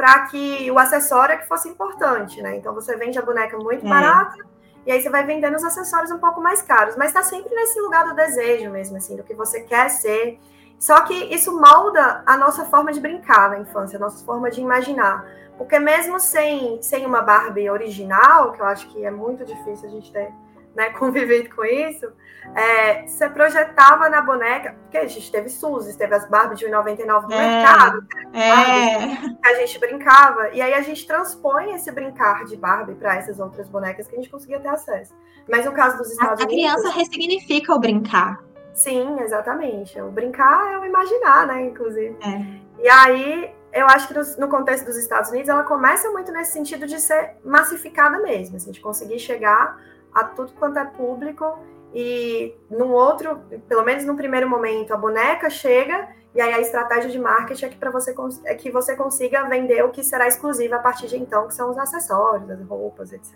para que o acessório é que fosse importante, né? Então você vende a boneca muito é. barata e aí você vai vendendo os acessórios um pouco mais caros, mas está sempre nesse lugar do desejo mesmo, assim, do que você quer ser. Só que isso molda a nossa forma de brincar na infância, a nossa forma de imaginar. Porque mesmo sem, sem uma Barbie original, que eu acho que é muito difícil a gente ter né, <laughs> convivido com isso, é, você projetava na boneca, porque a gente teve Suzy, teve as Barbies de 1,99 no é, mercado, é. que a gente brincava, e aí a gente transpõe esse brincar de Barbie para essas outras bonecas que a gente conseguia ter acesso. Mas no caso dos Estados a, Unidos... A criança ressignifica o brincar. Sim, exatamente. O brincar é o imaginar, né, inclusive. É. E aí, eu acho que no, no, contexto dos Estados Unidos, ela começa muito nesse sentido de ser massificada mesmo, assim, de conseguir chegar a tudo quanto é público e num outro, pelo menos no primeiro momento, a boneca chega e aí a estratégia de marketing é que você é que você consiga vender o que será exclusivo a partir de então, que são os acessórios, as roupas, etc.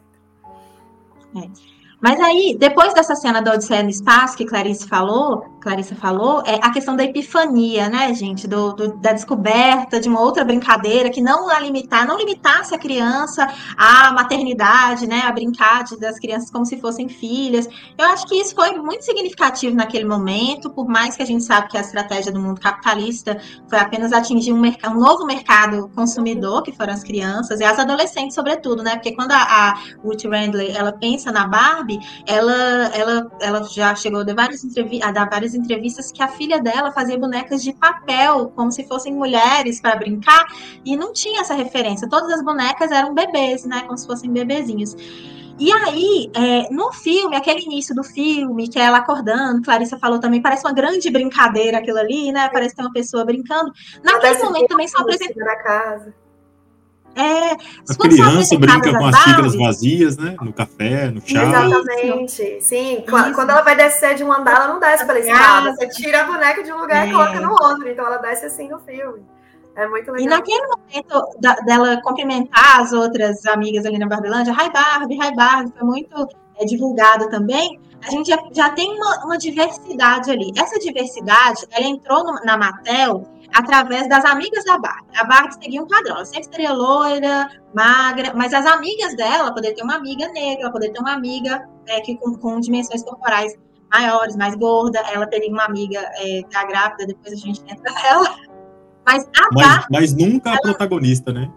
É. Mas aí, depois dessa cena da Odisseia no Espaço, que Clarice falou, Clarissa falou, é a questão da epifania, né, gente? Do, do, da descoberta de uma outra brincadeira que não a limitar, não limitasse a criança à maternidade, né? A brincar das crianças como se fossem filhas. Eu acho que isso foi muito significativo naquele momento, por mais que a gente sabe que a estratégia do mundo capitalista foi apenas atingir um, um novo mercado consumidor, que foram as crianças, e as adolescentes, sobretudo, né? Porque quando a, a Ruth Randley ela pensa na Barbie, ela, ela, ela já chegou a dar, várias a dar várias entrevistas que a filha dela fazia bonecas de papel, como se fossem mulheres para brincar, e não tinha essa referência. Todas as bonecas eram bebês, né? Como se fossem bebezinhos. E aí, é, no filme, aquele início do filme, que é ela acordando, Clarissa falou também, parece uma grande brincadeira aquilo ali, né? Parece que tem uma pessoa brincando. Naquele momento também são apresentadas. É, a criança brinca com as xícaras vazias, né? No café, no chá. Exatamente. Sim, Isso. quando ela vai descer de um andar, ela não desce pela escada. Você tira a boneca de um lugar é. e coloca no outro. Então ela desce assim no filme. É muito legal. E naquele momento da, dela cumprimentar as outras amigas ali na Barbilândia, Hi Barbie, Hi Barbie, foi muito é, divulgado também. A gente já, já tem uma, uma, diversidade ali. Essa diversidade, ela entrou no, na Mattel através das amigas da Barbie. A Barbie seguia um padrão, ela sempre seria loira, magra, mas as amigas dela, poder ter uma amiga negra, poder ter uma amiga é, que, com, com dimensões corporais maiores, mais gorda, ela teria uma amiga é, da grávida, depois a gente entra nela. Mas a mas, Barbie, mas nunca ela... a protagonista, né?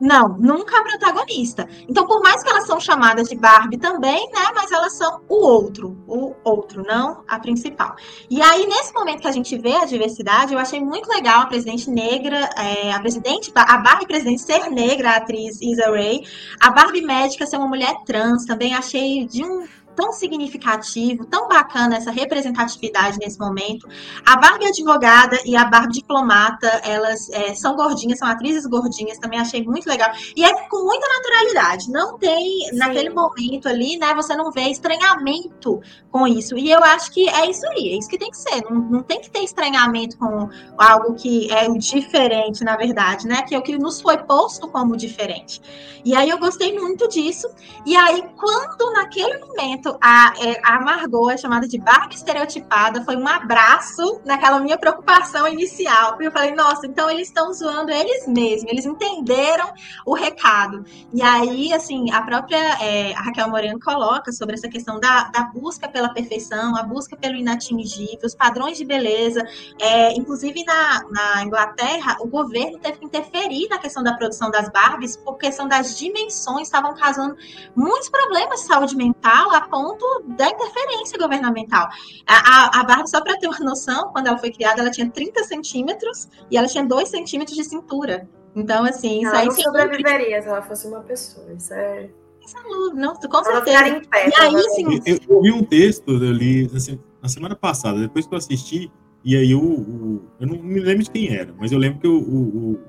Não, nunca a protagonista. Então, por mais que elas são chamadas de Barbie também, né? Mas elas são o outro, o outro, não a principal. E aí, nesse momento que a gente vê a diversidade, eu achei muito legal a presidente negra, é, a presidente, a Barbie presidente ser negra, a atriz Isa Ray, a Barbie médica ser uma mulher trans, também achei de um tão significativo, tão bacana essa representatividade nesse momento. A Barbie advogada e a Barbie diplomata, elas é, são gordinhas, são atrizes gordinhas, também achei muito legal. E é com muita naturalidade, não tem, Sim. naquele momento ali, né, você não vê estranhamento com isso. E eu acho que é isso aí, é isso que tem que ser. Não, não tem que ter estranhamento com algo que é o diferente, na verdade, né, que é o que nos foi posto como diferente. E aí eu gostei muito disso. E aí, quando naquele momento a, é, a Margot é chamada de Barbie estereotipada, foi um abraço naquela minha preocupação inicial. Porque eu falei, nossa, então eles estão zoando eles mesmos, eles entenderam o recado. E aí, assim, a própria é, a Raquel Moreno coloca sobre essa questão da, da busca pela perfeição, a busca pelo inatingível, os padrões de beleza. É, inclusive, na, na Inglaterra, o governo teve que interferir na questão da produção das Barbies, por questão das dimensões, estavam causando muitos problemas de saúde mental, a ponto da interferência governamental. A, a, a Barbie, só para ter uma noção, quando ela foi criada, ela tinha 30 centímetros e ela tinha 2 centímetros de cintura. Então, assim, isso ela aí. não sobreviveria se ela fosse uma pessoa. Isso é. Saúde, é não, com certeza. Em pé, e aí, assim, eu, eu vi um texto ali assim, na semana passada, depois que eu assisti, e aí o, o, eu não me lembro de quem era, mas eu lembro que o, o,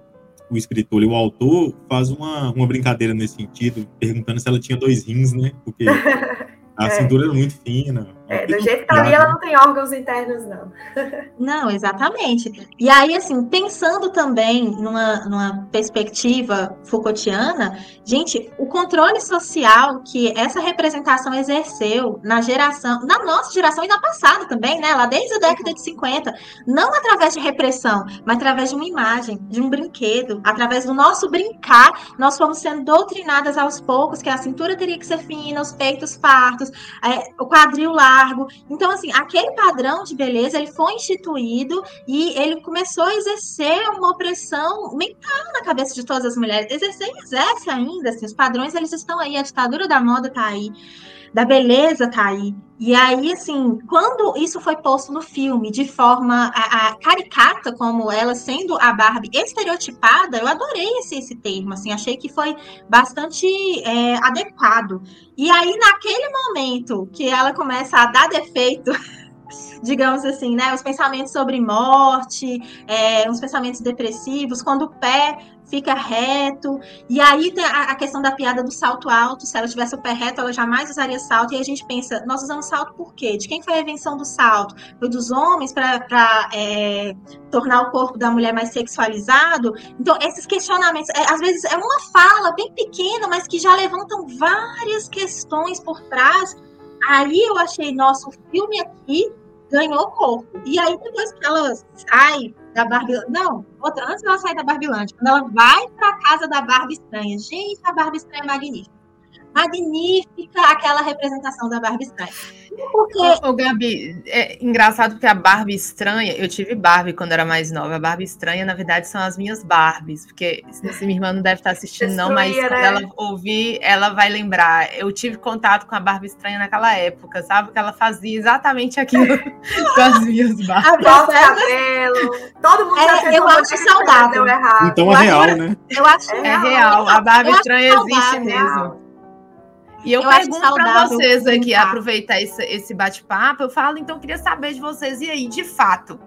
o escritor, o autor, faz uma, uma brincadeira nesse sentido, perguntando se ela tinha dois rins, né? Porque <laughs> A é. cintura é muito fina. É, do jeito que tá ali, ela não tem órgãos internos, não. <laughs> Não, exatamente. E aí, assim, pensando também numa, numa perspectiva Foucaultiana, gente, o controle social que essa representação exerceu na geração, na nossa geração e na passada também, né? Lá desde a década de 50, não através de repressão, mas através de uma imagem, de um brinquedo, através do nosso brincar, nós fomos sendo doutrinadas aos poucos que a cintura teria que ser fina, os peitos fartos, é, o quadril largo. Então, assim, aquele padrão de beleza ele foi instituído e ele começou a exercer uma opressão mental na cabeça de todas as mulheres. Exercer e exerce ainda, assim, os padrões eles estão aí, a ditadura da moda está aí da beleza tá aí. E aí, assim, quando isso foi posto no filme de forma a, a caricata, como ela sendo a Barbie estereotipada, eu adorei esse, esse termo, assim, achei que foi bastante é, adequado. E aí, naquele momento que ela começa a dar defeito <laughs> digamos assim, né? Os pensamentos sobre morte, é, os pensamentos depressivos, quando o pé fica reto. E aí tem a, questão da piada do salto alto. Se ela tivesse o pé reto, ela jamais usaria salto. E a gente pensa, nós usamos salto por quê? De quem foi a invenção do salto? Foi dos homens para é, tornar o corpo da mulher mais sexualizado? Então, esses questionamentos, é, às vezes é uma fala bem pequena, mas que já levantam várias questões por trás. Aí eu achei, nosso filme aqui ganhou corpo. E aí, depois que ela sai da Barbie. Não, outra, antes dela sair da Barbilândia, quando ela vai para a casa da Barbie Estranha. Gente, a Barbie Estranha é magnífica magnífica aquela representação da Barbie estranha. Porque... Ô, Gabi, é engraçado porque a Barbie estranha, eu tive Barbie quando era mais nova. A Barbie estranha, na verdade, são as minhas Barbies, porque se minha irmã não deve estar assistindo, não, mas né? quando ela ouvir, ela vai lembrar. Eu tive contato com a Barbie estranha naquela época, sabe? Que ela fazia exatamente aquilo <laughs> com as minhas Barbies. A cabelo, todo mundo é, Eu acho saudável. Então é real, né? Eu acho é, é real. A Barbie estranha existe mesmo. E eu, eu pergunto para vocês aqui, aproveitar esse, esse bate-papo, eu falo, então, queria saber de vocês, e aí, de fato,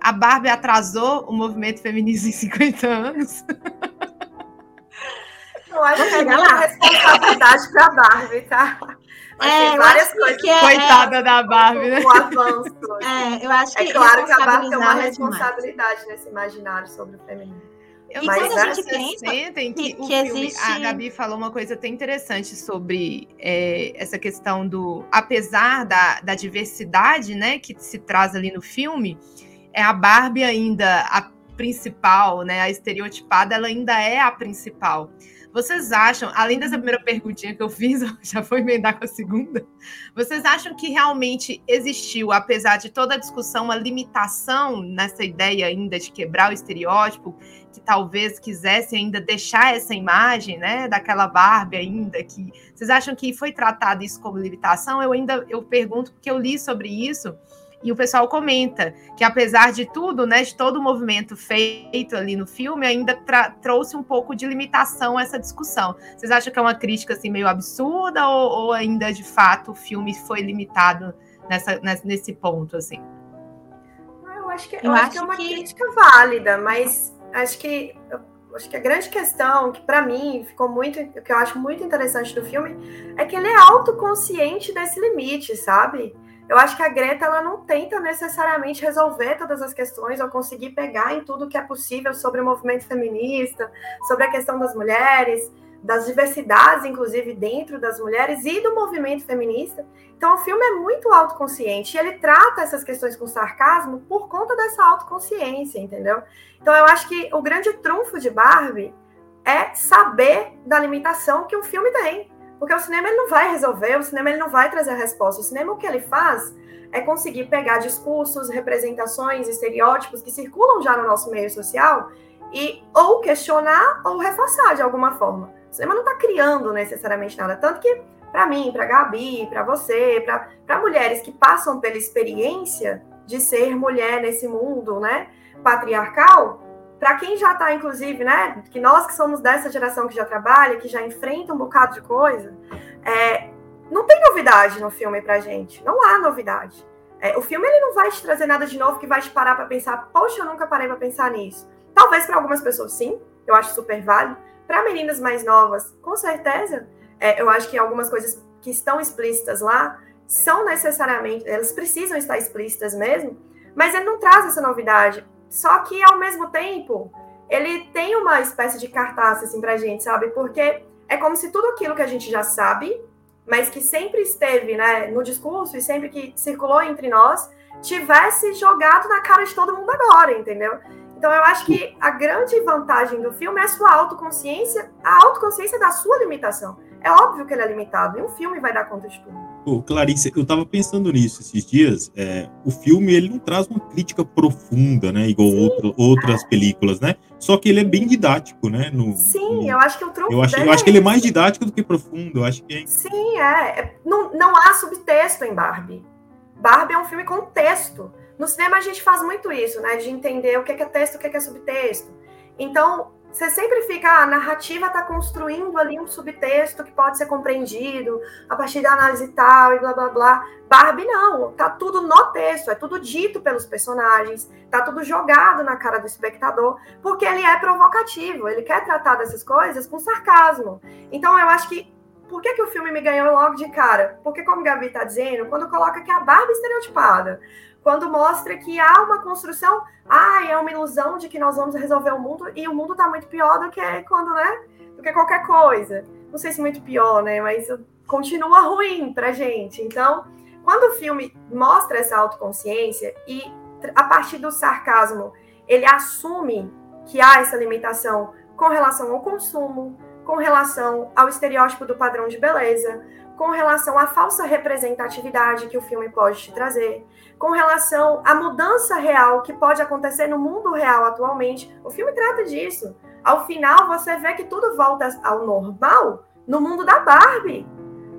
a Barbie atrasou o movimento feminista em 50 anos? <laughs> Eu acho que é uma responsabilidade para a Barbie, tá? é, várias coisas. É, Coitada da Barbie, né? O avanço. <laughs> É, eu acho que é claro que a Barbie tem uma responsabilidade nesse imaginário sobre o feminino. Eu Mas quando a gente pensa sentem que, que, que filme, existe... a Gabi falou uma coisa até interessante sobre é, essa questão do, apesar da, da diversidade, né, que se traz ali no filme, é a Barbie ainda a principal, né, a estereotipada, ela ainda é a principal. Vocês acham, além dessa primeira perguntinha que eu fiz, <laughs> já vou emendar com a segunda, vocês acham que realmente existiu, apesar de toda a discussão, uma limitação nessa ideia ainda de quebrar o estereótipo, talvez quisesse ainda deixar essa imagem, né, daquela Barbie ainda, que vocês acham que foi tratado isso como limitação? Eu ainda eu pergunto porque eu li sobre isso, e o pessoal comenta que, apesar de tudo, né, de todo o movimento feito ali no filme, ainda trouxe um pouco de limitação a essa discussão. Vocês acham que é uma crítica assim, meio absurda ou, ou ainda, de fato, o filme foi limitado nessa, nesse ponto? assim? Ah, eu acho que, eu, eu acho, acho que é uma que... crítica válida, mas acho que acho que a grande questão que para mim ficou muito, que eu acho muito interessante do filme é que ele é autoconsciente desse limite, sabe? Eu acho que a Greta ela não tenta necessariamente resolver todas as questões ou conseguir pegar em tudo que é possível sobre o movimento feminista, sobre a questão das mulheres, das diversidades, inclusive dentro das mulheres e do movimento feminista. Então, o filme é muito autoconsciente e ele trata essas questões com sarcasmo por conta dessa autoconsciência, entendeu? Então, eu acho que o grande trunfo de Barbie é saber da limitação que o filme tem. Porque o cinema ele não vai resolver, o cinema ele não vai trazer a resposta. O cinema o que ele faz é conseguir pegar discursos, representações, estereótipos que circulam já no nosso meio social e ou questionar ou reforçar de alguma forma. O cinema não está criando necessariamente nada, tanto que para mim, para Gabi, para você, para mulheres que passam pela experiência de ser mulher nesse mundo, né, patriarcal, para quem já está, inclusive, né, que nós que somos dessa geração que já trabalha, que já enfrenta um bocado de coisa, é, não tem novidade no filme para gente. Não há novidade. É, o filme ele não vai te trazer nada de novo que vai te parar para pensar, poxa, eu nunca parei para pensar nisso. Talvez para algumas pessoas sim, eu acho super válido. Para meninas mais novas, com certeza, é, eu acho que algumas coisas que estão explícitas lá são necessariamente, elas precisam estar explícitas mesmo, mas ele não traz essa novidade. Só que, ao mesmo tempo, ele tem uma espécie de cartaz, assim, pra gente, sabe? Porque é como se tudo aquilo que a gente já sabe, mas que sempre esteve, né, no discurso e sempre que circulou entre nós, tivesse jogado na cara de todo mundo agora, entendeu? Então, eu acho que a grande vantagem do filme é a sua autoconsciência, a autoconsciência da sua limitação. É óbvio que ele é limitado, e um filme vai dar conta de tudo. Pô, Clarice, eu tava pensando nisso esses dias. É, o filme ele não traz uma crítica profunda, né? Igual outro, outras películas, né? Só que ele é bem didático, né? No, Sim, no, eu acho que o truque eu acho, eu acho que ele é mais didático do que profundo. Eu acho que é... Sim, é. é. Não, não há subtexto em Barbie. Barbie é um filme com texto. No cinema a gente faz muito isso, né? De entender o que é texto, o que é subtexto. Então, você sempre fica, ah, a narrativa está construindo ali um subtexto que pode ser compreendido a partir da análise tal e blá blá blá. Barbie não, tá tudo no texto, é tudo dito pelos personagens, tá tudo jogado na cara do espectador, porque ele é provocativo, ele quer tratar dessas coisas com sarcasmo. Então eu acho que por que, que o filme me ganhou logo de cara? Porque, como Gabi está dizendo, quando coloca que a Barbie é estereotipada, quando mostra que há uma construção, ah, é uma ilusão de que nós vamos resolver o mundo e o mundo está muito pior do que quando, né? Do que qualquer coisa. Não sei se muito pior, né? Mas continua ruim pra gente. Então, quando o filme mostra essa autoconsciência e a partir do sarcasmo, ele assume que há essa limitação com relação ao consumo, com relação ao estereótipo do padrão de beleza, com relação à falsa representatividade que o filme pode te trazer, com relação à mudança real que pode acontecer no mundo real atualmente. O filme trata disso. Ao final, você vê que tudo volta ao normal no mundo da Barbie.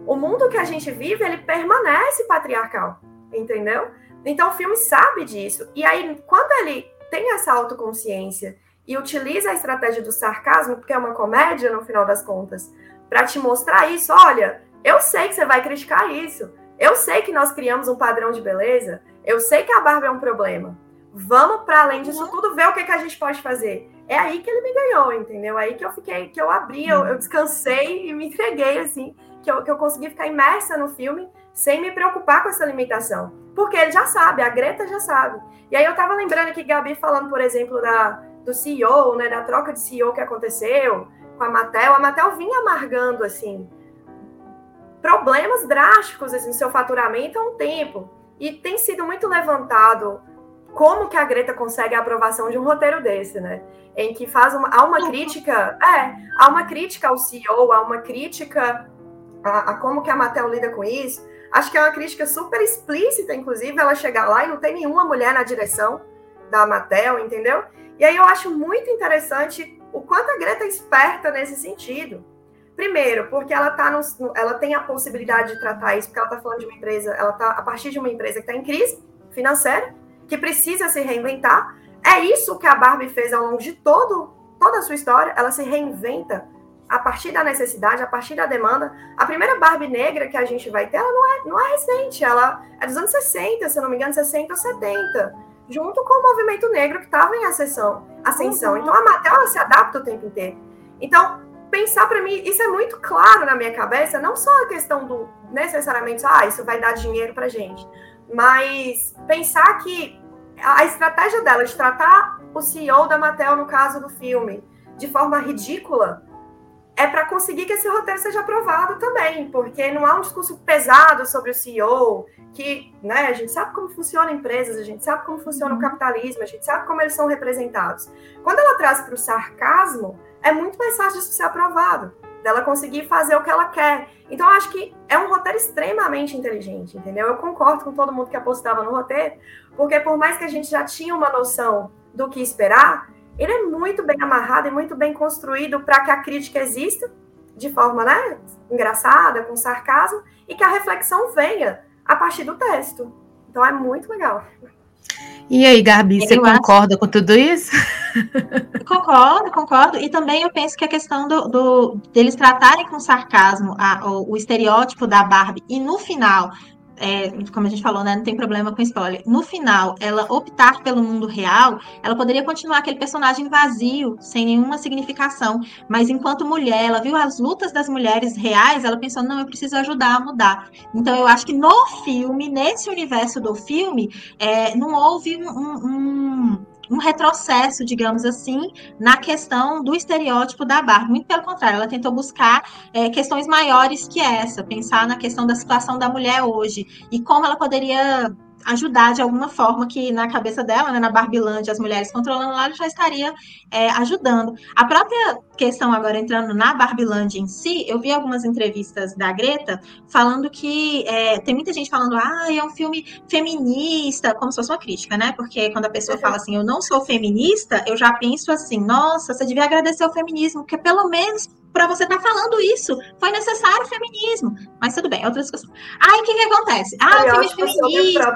O mundo que a gente vive, ele permanece patriarcal, entendeu? Então o filme sabe disso. E aí, quando ele tem essa autoconsciência e utiliza a estratégia do sarcasmo, porque é uma comédia no final das contas, para te mostrar isso, olha, Eu sei que você vai criticar isso. Eu sei que nós criamos um padrão de beleza. Eu sei que a barba é um problema. Vamos para além disso tudo, ver o que, que a gente pode fazer. É aí que ele me ganhou, entendeu? É aí que eu fiquei, que eu abri, eu, eu descansei e me entreguei, assim, que eu, que eu consegui ficar imersa no filme sem me preocupar com essa limitação. Porque ele já sabe, a Greta já sabe. E aí eu tava lembrando aqui, Gabi, falando, por exemplo, da, do CEO, né, da troca de CEO que aconteceu com a Mattel. A Mattel vinha amargando, assim, problemas drásticos assim, no seu faturamento há um tempo. E tem sido muito levantado como que a Greta consegue a aprovação de um roteiro desse, né? Em que faz uma, há uma uhum. crítica, é, há uma crítica ao CEO, há uma crítica a, a, como que a Mattel lida com isso. Acho que é uma crítica super explícita, inclusive, ela chegar lá e não tem nenhuma mulher na direção da Mattel, entendeu? E aí eu acho muito interessante o quanto a Greta é esperta nesse sentido. Primeiro, porque ela tá no, ela tem a possibilidade de tratar isso, porque ela está falando de uma empresa, ela está a partir de uma empresa que está em crise financeira, que precisa se reinventar. É isso que a Barbie fez ao longo de todo, toda a sua história. Ela se reinventa a partir da necessidade, a partir da demanda. A primeira Barbie negra que a gente vai ter, ela não é, não é recente, ela é dos anos 60, se eu não me engano, 60 ou 70, junto com o movimento negro que estava em ascensão. ascensão. Uhum. Então a Mattel ela se adapta o tempo inteiro. Então, pensar para mim, isso é muito claro na minha cabeça, não só a questão do necessariamente, ah, isso vai dar dinheiro para gente, mas pensar que a estratégia dela de tratar o CEO da Mattel, no caso do filme, de forma ridícula, é para conseguir que esse roteiro seja aprovado também, porque não há um discurso pesado sobre o CEO, que né, a gente sabe como funcionam empresas, a gente sabe como funciona o uhum. capitalismo, a gente sabe como eles são representados. Quando ela traz para o sarcasmo, é muito mais fácil disso ser aprovado, dela conseguir fazer o que ela quer. Então, eu acho que é um roteiro extremamente inteligente, entendeu? Eu concordo com todo mundo que apostava no roteiro, porque por mais que a gente já tinha uma noção do que esperar, ele é muito bem amarrado e muito bem construído para que a crítica exista de forma né, engraçada, com sarcasmo, e que a reflexão venha a partir do texto. Então é muito legal. E aí, Gabi, você eu concorda acho... com tudo isso? <laughs> Concordo, concordo. E também eu penso que a questão do, do deles tratarem com sarcasmo a, o, o, estereótipo da Barbie e no final é, como a gente falou, né, não tem problema com spoiler. No final, ela optar pelo mundo real, ela poderia continuar aquele personagem vazio, sem nenhuma significação. Mas enquanto mulher, ela viu as lutas das mulheres reais, ela pensou, não, eu preciso ajudar a mudar. Então eu acho que no filme, nesse universo do filme, é, não houve um, um um retrocesso, digamos assim, na questão do estereótipo da Barbie. Muito pelo contrário, ela tentou buscar é, questões maiores que essa, pensar na questão da situação da mulher hoje e como ela poderia ajudar de alguma forma que na cabeça dela, né, na Barbilândia, as mulheres controlando lá, já estaria é, ajudando. A própria questão agora entrando na Barbilândia em si, eu vi algumas entrevistas da Greta falando que é, tem muita gente falando, ah, é um filme feminista, como se fosse uma crítica, né? Porque quando a pessoa fala assim, eu não sou feminista, eu já penso assim, nossa, você devia agradecer o feminismo, porque pelo menos para você estar tá falando isso. Foi necessário feminismo. Mas tudo bem, é outra discussão. Aí o que, que acontece? Ah, o filme feminista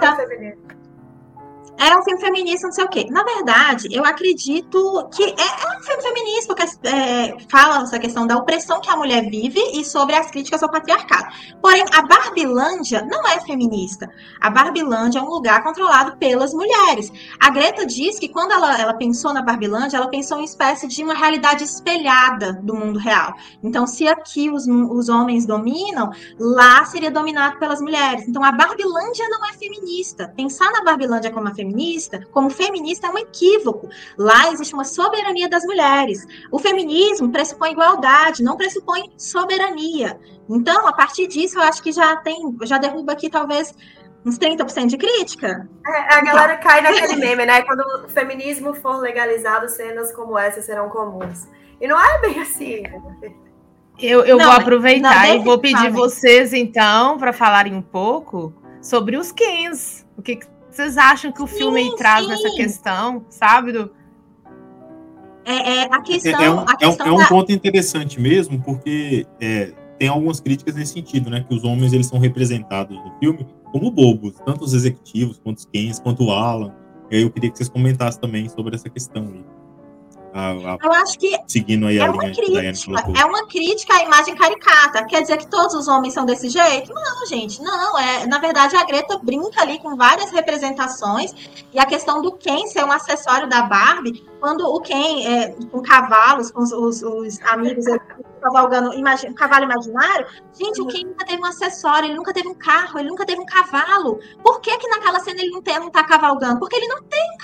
é um filme feminista, não sei o quê. Na verdade, eu acredito que é, é um filme feminista, porque é, fala essa questão da opressão que a mulher vive e sobre as críticas ao patriarcado. Porém, a Barbilândia não é feminista. A Barbilândia é um lugar controlado pelas mulheres. A Greta diz que quando ela, ela pensou na Barbilândia, ela pensou em uma espécie de uma realidade espelhada do mundo real. Então, se aqui os, os homens dominam, lá seria dominado pelas mulheres. Então, a Barbilândia não é feminista. Pensar na Barbilândia como uma feminista feminista, como feminista é um equívoco. Lá existe uma soberania das mulheres. O feminismo pressupõe igualdade, não pressupõe soberania. Então, a partir disso, eu acho que já tem, já derruba aqui talvez uns 30% de crítica. É, a galera cai naquele meme, né? Quando o feminismo for legalizado, cenas como essa serão comuns. E não é bem assim. Eu, eu não, vou aproveitar não, e vou pedir vocês, então, para falarem um pouco sobre os Kens. O que, vocês acham que o sim, filme traz nessa questão, sabe? Do... É, é, a questão. É, é um, a questão é um, da... ponto interessante mesmo, porque é, tem algumas críticas nesse sentido, né? Que os homens eles são representados no filme como bobos, tanto os executivos, quanto os Kens, quanto o Alan. E aí eu queria que vocês comentassem também sobre essa questão aí. A, a, Eu acho que seguindo aí a é uma linha que a Daiane crítica, colocou. é uma crítica à imagem caricata. Quer dizer que todos os homens são desse jeito? Não, gente, não. É, na verdade, a Greta brinca ali com várias representações e a questão do Ken ser um acessório da Barbie, quando o Ken é, com cavalos, com os, os- os amigos cavalgando um cavalo imaginário, gente, o Ken nunca teve um acessório, ele nunca teve um carro, ele nunca teve um cavalo. Por que que naquela cena ele não, tem, não tá cavalgando? Porque ele não tem.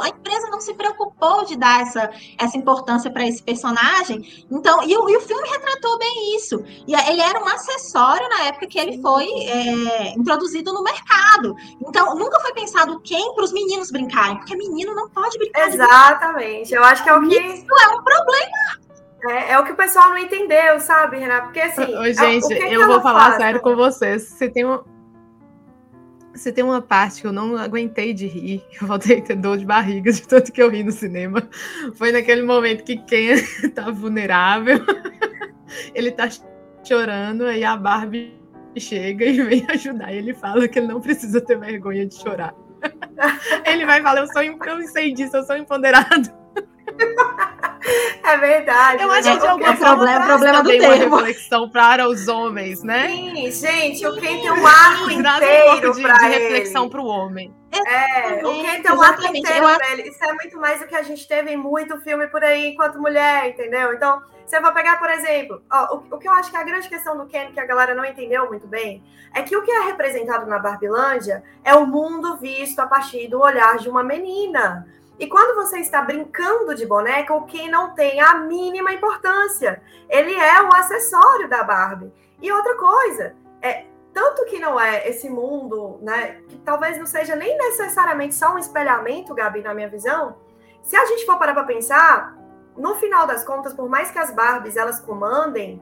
A empresa não se preocupou de dar essa, essa importância para esse personagem. Então, e o, e o filme retratou bem isso. E ele era um acessório na época que ele foi é, introduzido no mercado. Então, nunca foi pensado quem para os meninos brincarem, porque menino não pode brincar. Exatamente. Eu acho que é o que. Isso é um problema. É, é o que o pessoal não entendeu, sabe, Renato? Porque assim. Ô, é- gente, o que que eu vou falar faz? sério com vocês. Você tem uma. Você tem uma parte que eu não aguentei de rir, <laughs> eu voltei a ter dor de barriga de tanto que eu ri no cinema. Foi naquele momento que Ken <laughs> tá vulnerável, <laughs> ele tá chorando, aí a Barbie chega e vem ajudar. E ele fala que ele não precisa ter vergonha de chorar. Ele vai falar: Eu sou, eu sei disso, eu sou empoderado. <laughs> É verdade. Eu acho que de o alguma que- problema- forma traz problema do também uma reflexão para os homens, né? Sim, gente, o Ken tem um arco Traz um inteiro de, de reflexão para o homem. É, o Ken tem um arco inteiro eu pra ele. Isso é muito mais do que a gente teve em muito filme por aí enquanto mulher, entendeu? Então, você vai pegar, por exemplo, ó, o, o que eu acho que é a grande questão do Ken, que a galera não entendeu muito bem, é que o que é representado na Barbilândia é o mundo visto a partir do olhar de uma menina. E quando você está brincando de boneca, o Ken não tem a mínima importância. Ele é o acessório da Barbie. E outra coisa, é tanto que não é esse mundo, né, que talvez não seja nem necessariamente só um espelhamento, Gabi, na minha visão. Se a gente for parar para pensar, no final das contas, por mais que as Barbies elas comandem,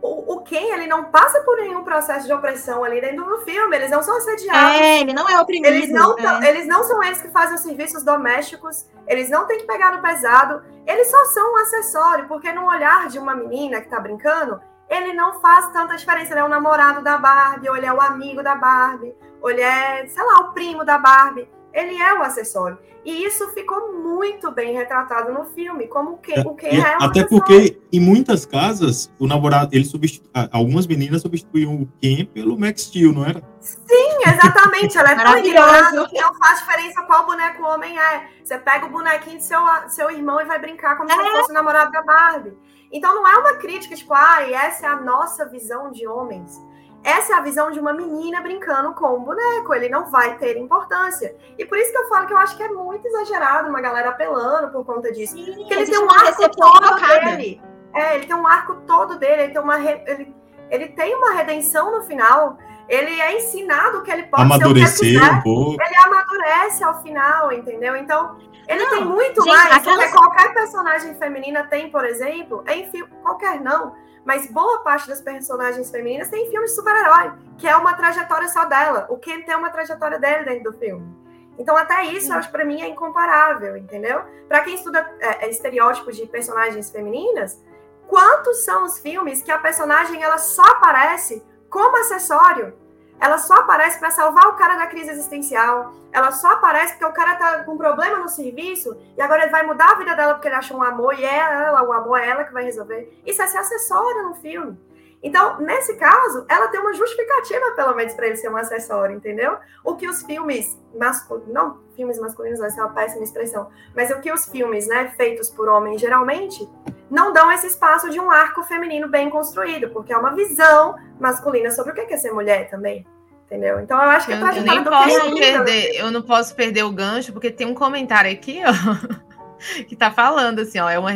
o, o Ken ele não passa por nenhum processo de opressão ali dentro do filme. Eles não são assediados. É, ele não é oprimido. Eles não, né? eles não são eles que fazem os serviços domésticos, eles não têm que pegar no pesado, eles só são um acessório, porque no olhar de uma menina que tá brincando, ele não faz tanta diferença. Ele é o namorado da Barbie, ou ele é o amigo da Barbie, ou ele é, sei lá, o primo da Barbie. Ele é o acessório. E isso ficou muito bem retratado no filme, como o Ken, o Ken E é até acessório. porque em muitas casas o namorado, ele substitu... ah, algumas meninas substituíam o Ken pelo Max Steel, não era? Sim, exatamente. Ela é tão ignorada que não faz diferença qual boneco o homem é. Você pega o bonequinho do seu, seu irmão e vai brincar como se ele fosse o namorado da Barbie. Então não é uma crítica, tipo, ai, essa é a nossa visão de homens. Essa é a visão de uma menina brincando com um boneco. Ele não vai ter importância. E por isso que eu falo que eu acho que é muito exagerado uma galera apelando por conta disso. Sim, Porque ele tem um uma arco todo equivocada. dele. É, ele tem um arco todo dele, ele tem uma, re- ele, ele tem uma redenção no final. Ele é ensinado que ele pode ser o que Amadurecer quiser. um pouco. Ele amadurece ao final, entendeu? Então, ele Não, tem muito gente, mais do que qualquer personagem feminina tem, por exemplo, em filme. Qualquer não, mas boa parte das personagens femininas tem em filmes de super-herói, que é uma trajetória só dela. O Ken tem uma trajetória dele dentro do filme. Então, até isso, acho para mim é incomparável, entendeu? Para quem estuda é, é, estereótipos de personagens femininas, quantos são os filmes que a personagem ela só aparece como acessório? Ela só aparece para salvar o cara da crise existencial. Ela só aparece porque o cara tá com um problema no serviço e agora ele vai mudar a vida dela porque ele acha um amor e é ela, o amor é ela que vai resolver. Isso é ser acessório no filme. Então, nesse caso, ela tem uma justificativa, pelo menos, para ele ser um acessório, entendeu? O que os filmes masculinos, não filmes masculinos, essa é uma péssima expressão, mas o que os filmes, né, feitos por homens, geralmente, não dão esse espaço de um arco feminino bem construído, porque é uma visão masculina sobre o que é ser mulher também, entendeu? Então, eu acho que Eu, eu nem posso é perder, eu não posso perder o gancho, porque tem um comentário aqui, ó, <laughs> que tá falando assim, ó, é uma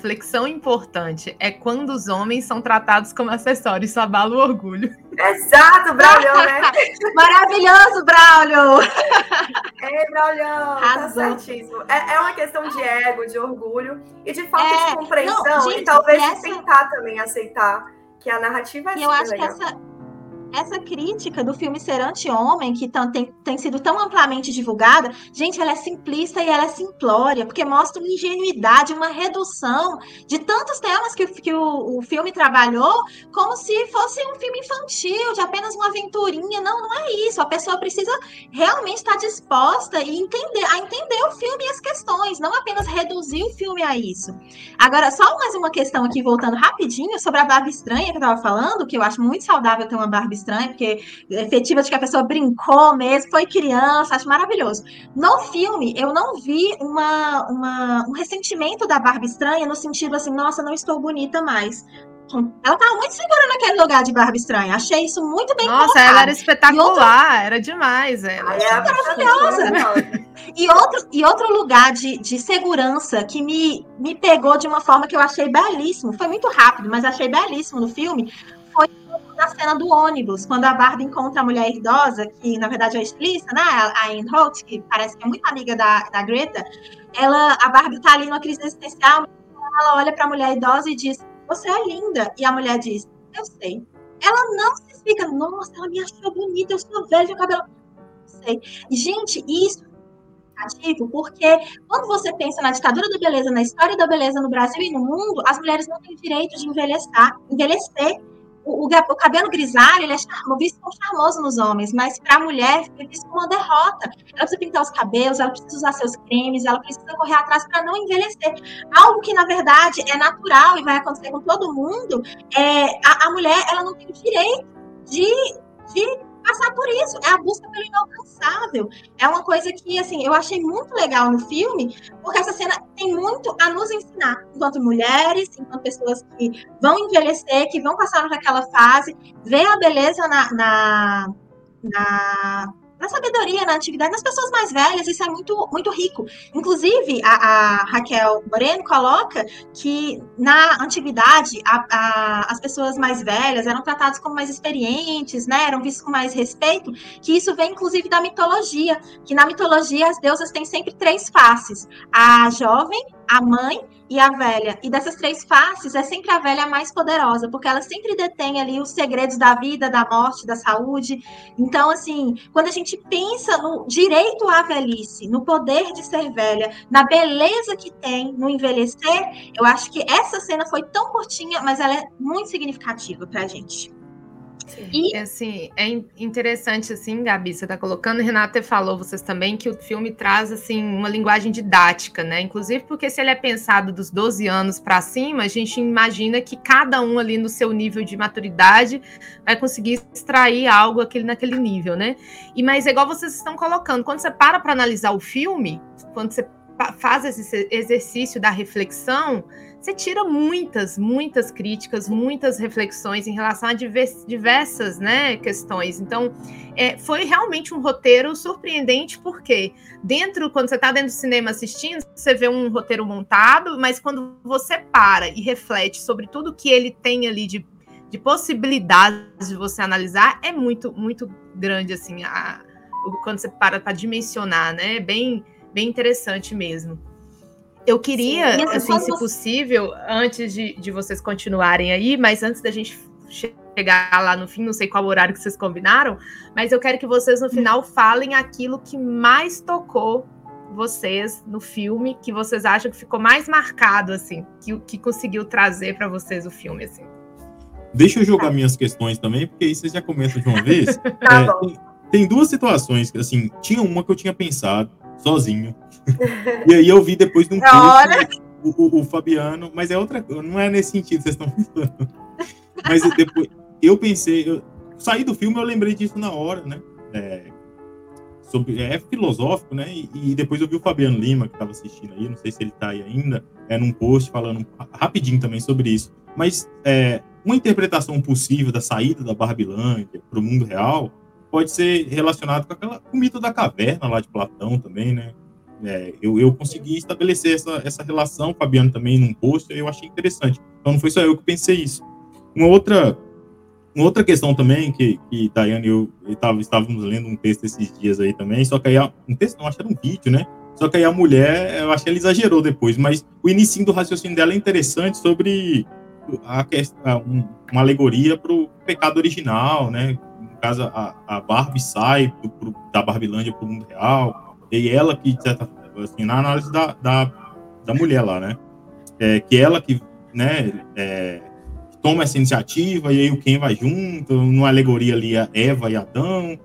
reflexão importante. É quando os homens são tratados como acessórios, isso abala o orgulho. Exato, Braulio, né? <laughs> Maravilhoso, Braulio! <laughs> É, Braulio, tá. É, é uma questão de ego, de orgulho e de falta É, de compreensão não, e gente, talvez e de essa- tentar também aceitar que a narrativa é eu acho que legal. essa. Essa crítica do filme ser anti-homem, que tem, tem sido tão amplamente divulgada, gente, ela é simplista e ela é simplória, porque mostra uma ingenuidade, uma redução de tantos temas que, que o, o filme trabalhou, como se fosse um filme infantil, de apenas uma aventurinha. Não, não é isso. A pessoa precisa realmente estar disposta e entender, a entender o filme e as questões, não apenas reduzir o filme a isso. Agora, só mais uma questão aqui, voltando rapidinho, sobre a Barbie estranha que eu estava falando, que eu acho muito saudável ter uma Barbie estranha, porque efetiva de que a pessoa brincou mesmo, foi criança, acho maravilhoso. No filme, eu não vi uma, uma, um ressentimento da Barbie estranha no sentido assim, nossa, não estou bonita mais. Ela tava muito segura naquele lugar de Barbie estranha. Achei isso muito bem Nossa, colocado. ela era espetacular, era demais. Ela era maravilhosa. E outro, e outro lugar de, de segurança que me, me pegou de uma forma que eu achei belíssimo. Foi muito rápido, mas achei belíssimo no filme. Foi na cena do ônibus, quando a Barbie encontra a mulher idosa, que na verdade é a estilista, né? A Anne Holt, que parece que é muito amiga da, da Greta. Ela, a Barbie tá ali numa crise existencial. Ela olha para a mulher idosa e diz: você é linda. E a mulher diz, eu sei. Ela não se explica, nossa, ela me achou bonita, eu sou velha, meu cabelo. Não sei. Gente, isso é porque quando você pensa na ditadura da beleza, na história da beleza no Brasil e no mundo, as mulheres não têm direito de envelhecer, envelhecer o, o, cabelo grisalho ele é charmoso, visto como charmoso nos homens, mas para a mulher é visto como uma derrota. Ela precisa pintar os cabelos, ela precisa usar seus cremes, ela precisa correr atrás para não envelhecer. Algo que, na verdade, é natural e vai acontecer com todo mundo. É, a, a mulher ela não tem o direito de, de passar por isso. É a busca pelo inalcançável. É uma coisa que, assim, eu achei muito legal no filme, porque essa cena tem muito a nos ensinar, enquanto mulheres, enquanto pessoas que vão envelhecer, que vão passar por aquela fase, ver a beleza na, na, na na sabedoria, na atividade, nas pessoas mais velhas, isso é muito, muito rico. Inclusive, a, a Raquel Moreno coloca que na antiguidade a, a, as pessoas mais velhas eram tratadas como mais experientes, né? Eram vistas com mais respeito, que isso vem inclusive da mitologia, que na mitologia as deusas têm sempre três faces: a jovem, a mãe e a velha. E dessas três faces, é sempre a velha a mais poderosa, porque ela sempre detém ali os segredos da vida, da morte, da saúde. Então, assim, quando a gente pensa no direito à velhice, no poder de ser velha, na beleza que tem no envelhecer, eu acho que essa cena foi tão curtinha, mas ela é muito significativa pra gente. E assim, é interessante assim, Gabi, você está colocando, Renata falou vocês também que o filme traz assim uma linguagem didática, né? Inclusive porque se ele é pensado dos 12 anos para cima, a gente imagina que cada um ali no seu nível de maturidade vai conseguir extrair algo aquele naquele nível, né? E mas é igual vocês estão colocando, quando você para para analisar o filme, quando você faz esse exercício da reflexão, você tira muitas, muitas críticas, muitas reflexões em relação a diversas né, questões. Então, é, foi realmente um roteiro surpreendente, porque dentro, quando você está dentro do cinema assistindo, você vê um roteiro montado, mas quando você para e reflete sobre tudo que ele tem ali de, de possibilidades de você analisar, é muito, muito grande, assim, a, quando você para para dimensionar, né? É bem, bem interessante mesmo. Eu queria, Sim, assim, se possível, antes de, de vocês continuarem aí, mas antes da gente chegar lá no fim, não sei qual horário que vocês combinaram, mas eu quero que vocês no hum. final falem aquilo que mais tocou vocês no filme, que vocês acham que ficou mais marcado, assim, que, que conseguiu trazer para vocês o filme, assim. Deixa eu jogar tá. minhas questões também, porque aí vocês já começam de uma vez. <laughs> tá é, tem, tem duas situações, assim, tinha uma que eu tinha pensado, sozinho. <laughs> e aí eu vi depois de um post o, o, o, Fabiano, mas é outra não é nesse sentido, vocês estão pensando. Mas depois eu pensei, eu saí do filme, eu lembrei disso na hora, né? É, sobre, é filosófico, né? E, e, depois eu vi o Fabiano Lima, que estava assistindo aí, não sei se ele está aí ainda, é num post falando rapidinho também sobre isso. Mas é, uma interpretação possível da saída da Barbilândia para o mundo real pode ser relacionado com, aquela, com o mito da caverna lá de Platão também, né? É, eu, eu consegui estabelecer essa, essa relação, o Fabiano também num post, eu achei interessante. Então não foi só eu que pensei isso. Uma outra, uma outra questão também, que, que Daiane e eu, eu tava, estávamos lendo um texto esses dias aí também, só que aí, um texto não, acho que era um vídeo, né? Só que aí a mulher, eu acho que ela exagerou depois, mas o início do raciocínio dela é interessante sobre a, a uma alegoria para o pecado original, né? caso, a, a Barbie sai pro, da Barbilândia pro mundo real, e ela que, assim, na análise da, da, da mulher lá, né? É, que ela que, né, é, toma essa iniciativa, e aí o Ken vai junto, numa alegoria ali a Eva e Adão,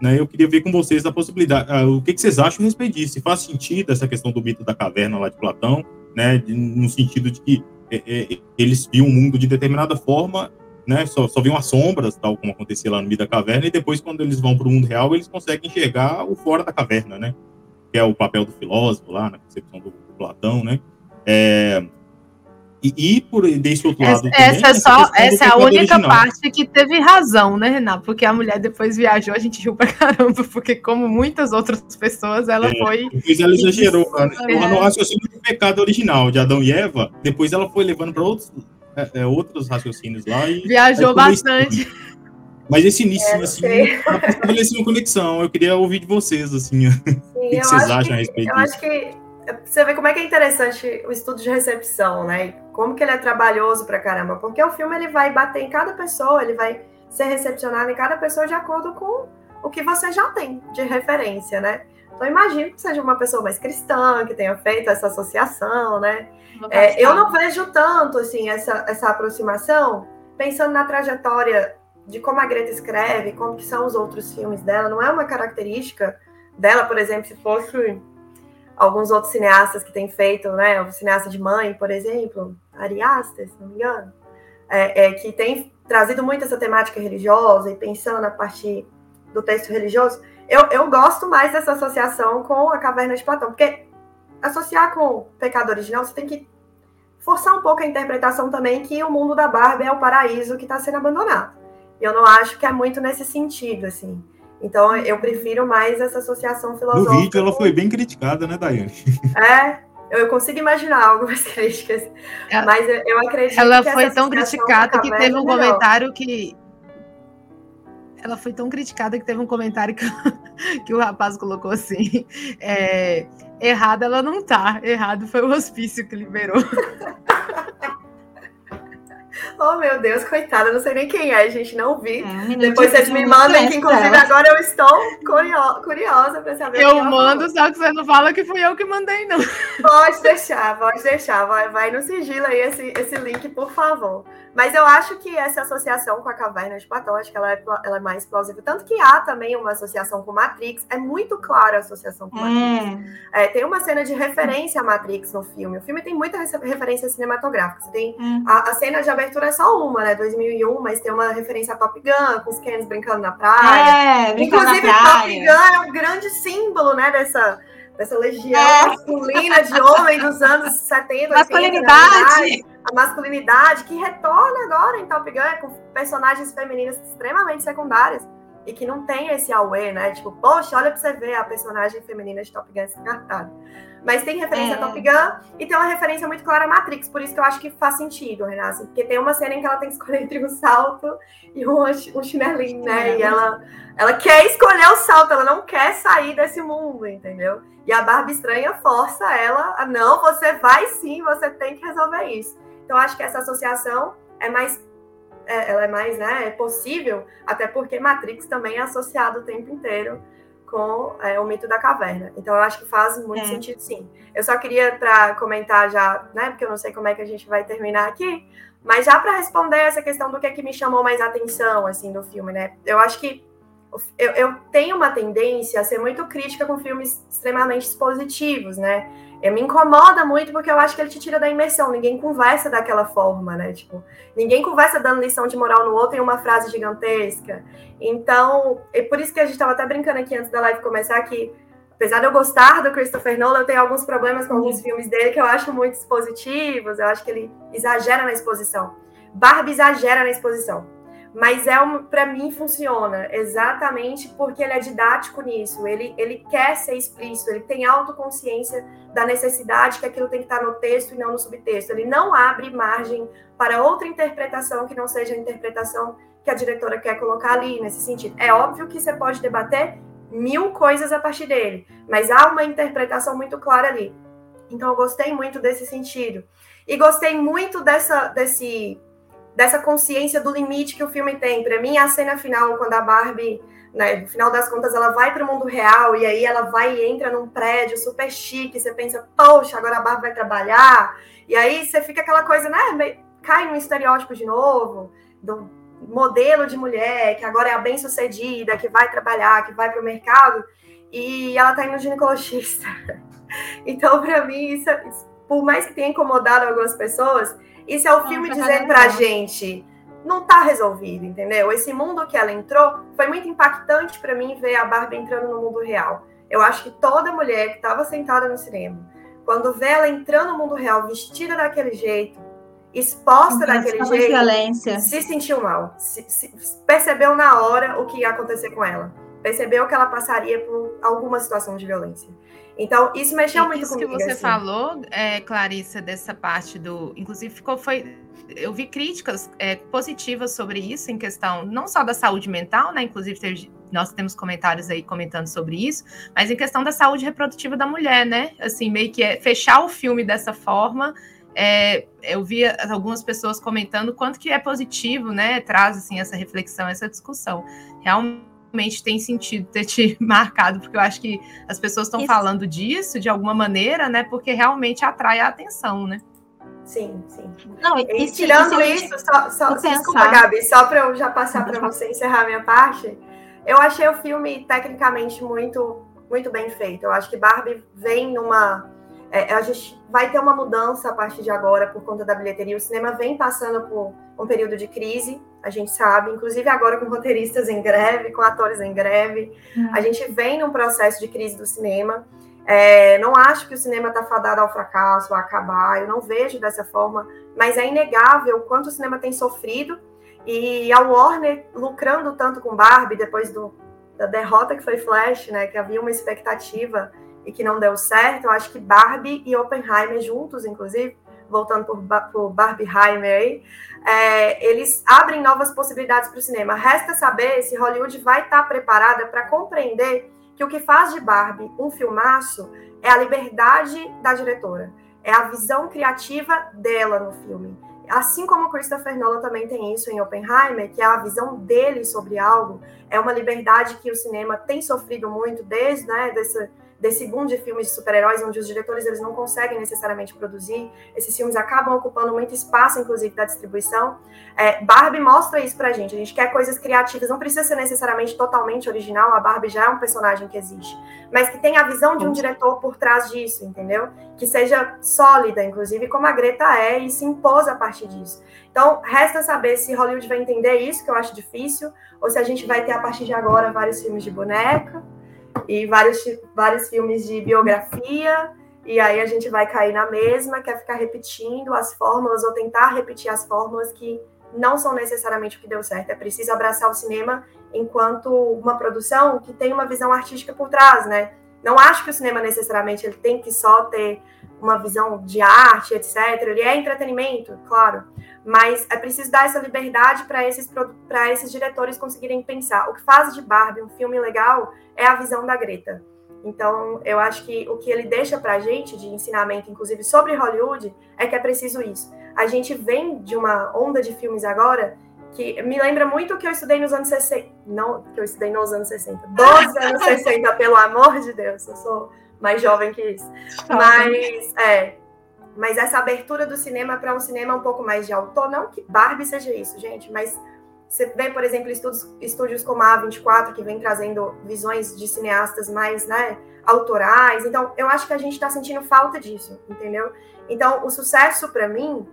né? Eu queria ver com vocês a possibilidade, o que, que, vocês acham a respeito disso, se faz sentido essa questão do mito da caverna lá de Platão, né, de, no sentido de que é, é, eles viam o mundo de determinada forma, né, só, só viam as sombras, tal como acontecia lá no meio da caverna, e depois, quando eles vão para o mundo real, eles conseguem enxergar o fora da caverna, né, que é o papel do filósofo lá, na concepção do, do Platão, né, é, e, e, por desse outro lado essa, também, essa é só essa é a única original. parte que teve razão, né, Renato? Porque a mulher depois viajou, a gente riu pra caramba, porque como muitas outras pessoas, ela é, foi. Depois ela exagerou, né? <laughs> É. No raciocínio do pecado original de Adão e Eva, depois ela foi levando para outros, é, é, outros raciocínios lá e. Viajou bastante. Mas esse início, é, assim, estabelecer uma conexão. Eu queria ouvir de vocês, assim, <laughs> Sim, o que, vocês acham que, a respeito eu disso. Acho que você vê como é que é interessante o estudo de recepção, né? Como que ele é trabalhoso pra caramba. Porque o filme ele vai bater em cada pessoa, ele vai ser recepcionado em cada pessoa de acordo com o que você já tem de referência, né? Então imagino que seja uma pessoa mais cristã, que tenha feito essa associação, né? É, eu não vejo tanto assim essa, essa aproximação pensando na trajetória de como a Greta escreve, como que são os outros filmes dela. Não é uma característica dela, por exemplo, se fosse alguns outros cineastas que têm feito, né? O cineasta de mãe, por exemplo, Ari Aster, se não me engano, é, é, que tem trazido muito essa temática religiosa e pensando a partir do texto religioso. Eu, eu gosto mais dessa associação com a Caverna de Platão, porque associar com o pecado original, você tem que forçar um pouco a interpretação também que o mundo da Barbie é o paraíso que está sendo abandonado. Eu não acho que é muito nesse sentido, assim. Então, eu prefiro mais essa associação filosófica. No vídeo, ela foi bem criticada, né, Daiane? <laughs> É, eu consigo imaginar algumas <laughs> críticas, ela, mas eu acredito ela que Ela foi tão criticada que teve um é comentário que... Ela foi tão criticada que teve um comentário que, <laughs> que o rapaz colocou assim, é, errada ela não tá, errado foi o hospício que liberou. Oh, meu Deus, coitada, não sei nem quem é, gente, não vi. É, Depois vocês me mandem, que inclusive agora eu estou curiosa para saber. Eu mando, só que você não fala que fui eu que mandei, não. Pode deixar, pode deixar. Vai, vai no sigilo aí esse, esse link, por favor. Mas eu acho que essa associação com a caverna de Platão, acho que ela é, ela é mais plausível. Tanto que há também uma associação com Matrix, é muito clara a associação com Matrix. É. É, tem uma cena de referência a Matrix no filme. O filme tem muita referência cinematográfica. Você tem hum. a, a, cena de abertura é só uma, né? 2001, mas tem uma referência a Top Gun, com os Kens brincando na praia. É, Inclusive, na praia. Top Gun é um grande símbolo, né? Dessa, dessa legião é. masculina de homem dos anos 70, Masculinidade. 80, a masculinidade que retorna agora em Top Gun com personagens femininas extremamente secundárias e que não tem esse auê, né? Tipo, poxa, olha pra você ver a personagem feminina de Top Gun descartada. Mas tem referência é. a Top Gun e tem uma referência muito clara a Matrix, por isso que eu acho que faz sentido, Renata. Porque tem uma cena em que ela tem que escolher entre um salto e um, um chinelinho, né? E ela, ela quer escolher o salto, ela não quer sair desse mundo, entendeu? E a Barbie Estranha força ela a não, você vai sim, você tem que resolver isso. Então, acho que essa associação é mais é, ela é mais né, é possível, até porque Matrix também é associado o tempo inteiro com é, o mito da caverna. Então, eu acho que faz muito é. sentido, sim. Eu só queria, para comentar já, né, porque eu não sei como é que a gente vai terminar aqui, mas já para responder essa questão do que é que me chamou mais atenção, assim, do filme, né? Eu acho que eu, eu tenho uma tendência a ser muito crítica com filmes extremamente expositivos, né? Eu me incomoda muito porque eu acho que ele te tira da imersão. Ninguém conversa daquela forma, né? Tipo, ninguém conversa dando lição de moral no outro em uma frase gigantesca. Então, é por isso que a gente estava até brincando aqui antes da live começar que, apesar de eu gostar do Christopher Nolan, eu tenho alguns problemas com alguns filmes dele que eu acho muito expositivos. Eu acho que ele exagera na exposição. Barbie exagera na exposição mas é um, para mim funciona exatamente porque ele é didático nisso. Ele, ele quer ser explícito, ele tem autoconsciência da necessidade que aquilo tem que estar no texto e não no subtexto. Ele não abre margem para outra interpretação que não seja a interpretação que a diretora quer colocar ali nesse sentido. É óbvio que você pode debater mil coisas a partir dele, mas há uma interpretação muito clara ali. Então eu gostei muito desse sentido. E gostei muito dessa, desse dessa consciência do limite que o filme tem. Para mim, a cena final, quando a Barbie, né, no final das contas, ela vai para o mundo real e aí ela vai e entra num prédio super chique. Você pensa, poxa, agora a Barbie vai trabalhar. E aí você fica aquela coisa, né? Cai no estereótipo de novo, do modelo de mulher que agora é a bem-sucedida, que vai trabalhar, que vai para o mercado, e ela está indo ginecologista. <laughs> Então, para mim, isso, por mais que tenha incomodado algumas pessoas, isso é o filme dizendo para a gente não está resolvido, entendeu? Esse mundo que ela entrou foi muito impactante para mim ver a Barbie entrando no mundo real. Eu acho que toda mulher que estava sentada no cinema, quando vê ela entrando no mundo real, vestida daquele jeito, exposta daquele jeito, violência. se sentiu mal, se, se, percebeu na hora o que ia acontecer com ela, percebeu que ela passaria por alguma situação de violência. Então, isso mexeu muito isso comigo. Isso que você assim. falou, é, Clarissa, dessa parte do. Inclusive, ficou. Foi, eu vi críticas é, positivas sobre isso, em questão não só da saúde mental, né? Inclusive, teve, nós temos comentários aí comentando sobre isso, mas em questão da saúde reprodutiva da mulher, né? Assim, meio que é fechar o filme dessa forma. É, eu vi algumas pessoas comentando quanto que é positivo, né? Traz assim essa reflexão, essa discussão. Realmente realmente tem sentido ter te <laughs> marcado, porque eu acho que as pessoas estão falando disso de alguma maneira, né? Porque realmente atrai a atenção, né? Sim, sim. Não, e, e tirando isso, só, só desculpa, Gabi, só para eu já passar para você encerrar minha parte, eu achei o filme tecnicamente muito, muito bem feito. Eu acho que Barbie vem numa. É, a gente vai ter uma mudança a partir de agora por conta da bilheteria. O cinema vem passando por um período de crise, a gente sabe, inclusive agora com roteiristas em greve, com atores em greve. Hum. A gente vem num processo de crise do cinema. É, não acho que o cinema está fadado ao fracasso, a acabar, eu não vejo dessa forma, mas é inegável o quanto o cinema tem sofrido e a Warner lucrando tanto com Barbie depois do, da derrota que foi Flash, né, que havia uma expectativa e que não deu certo, eu acho que Barbie e Oppenheimer juntos, inclusive, voltando por, por Barbieheimer aí, é, eles abrem novas possibilidades para o cinema. Resta saber se Hollywood vai estar tá preparada para compreender que o que faz de Barbie um filmaço é a liberdade da diretora, é a visão criativa dela no filme. Assim como Christopher Nolan também tem isso em Oppenheimer, que é a visão dele sobre algo, é uma liberdade que o cinema tem sofrido muito desde né, dessa desse boom de filmes de super-heróis, onde os diretores eles não conseguem necessariamente produzir, esses filmes acabam ocupando muito espaço, inclusive, da distribuição. É, Barbie mostra isso pra gente, a gente quer coisas criativas, não precisa ser necessariamente totalmente original, a Barbie já é um personagem que existe, mas que tenha a visão de um diretor por trás disso, entendeu? Que seja sólida, inclusive, como a Greta é, e se impôs a partir disso. Então, resta saber se Hollywood vai entender isso, que eu acho difícil, ou se a gente vai ter, a partir de agora, vários filmes de boneca, e vários, vários filmes de biografia, e aí a gente vai cair na mesma, quer ficar repetindo as fórmulas ou tentar repetir as fórmulas que não são necessariamente o que deu certo. É preciso abraçar o cinema enquanto uma produção que tem uma visão artística por trás, né? Não acho que o cinema necessariamente ele tem que só ter uma visão de arte, etc. Ele é entretenimento, claro, mas é preciso dar essa liberdade para esses, para esses diretores conseguirem pensar. O que faz de Barbie um filme legal é a visão da Greta. Então, eu acho que o que ele deixa para a gente de ensinamento, inclusive sobre Hollywood, é que é preciso isso. A gente vem de uma onda de filmes agora que me lembra muito o que eu estudei nos anos 60. Não que eu estudei nos anos 60. 12 <laughs> anos 60, pelo amor de Deus. Eu sou mais jovem que isso. Mas, é, mas essa abertura do cinema para um cinema um pouco mais de autor, não que Barbie seja isso, gente, mas você vê, por exemplo, estúdios, estúdios como a A24, que vem trazendo visões de cineastas mais né, autorais. Então, eu acho que a gente está sentindo falta disso, entendeu? Então, o sucesso, para mim,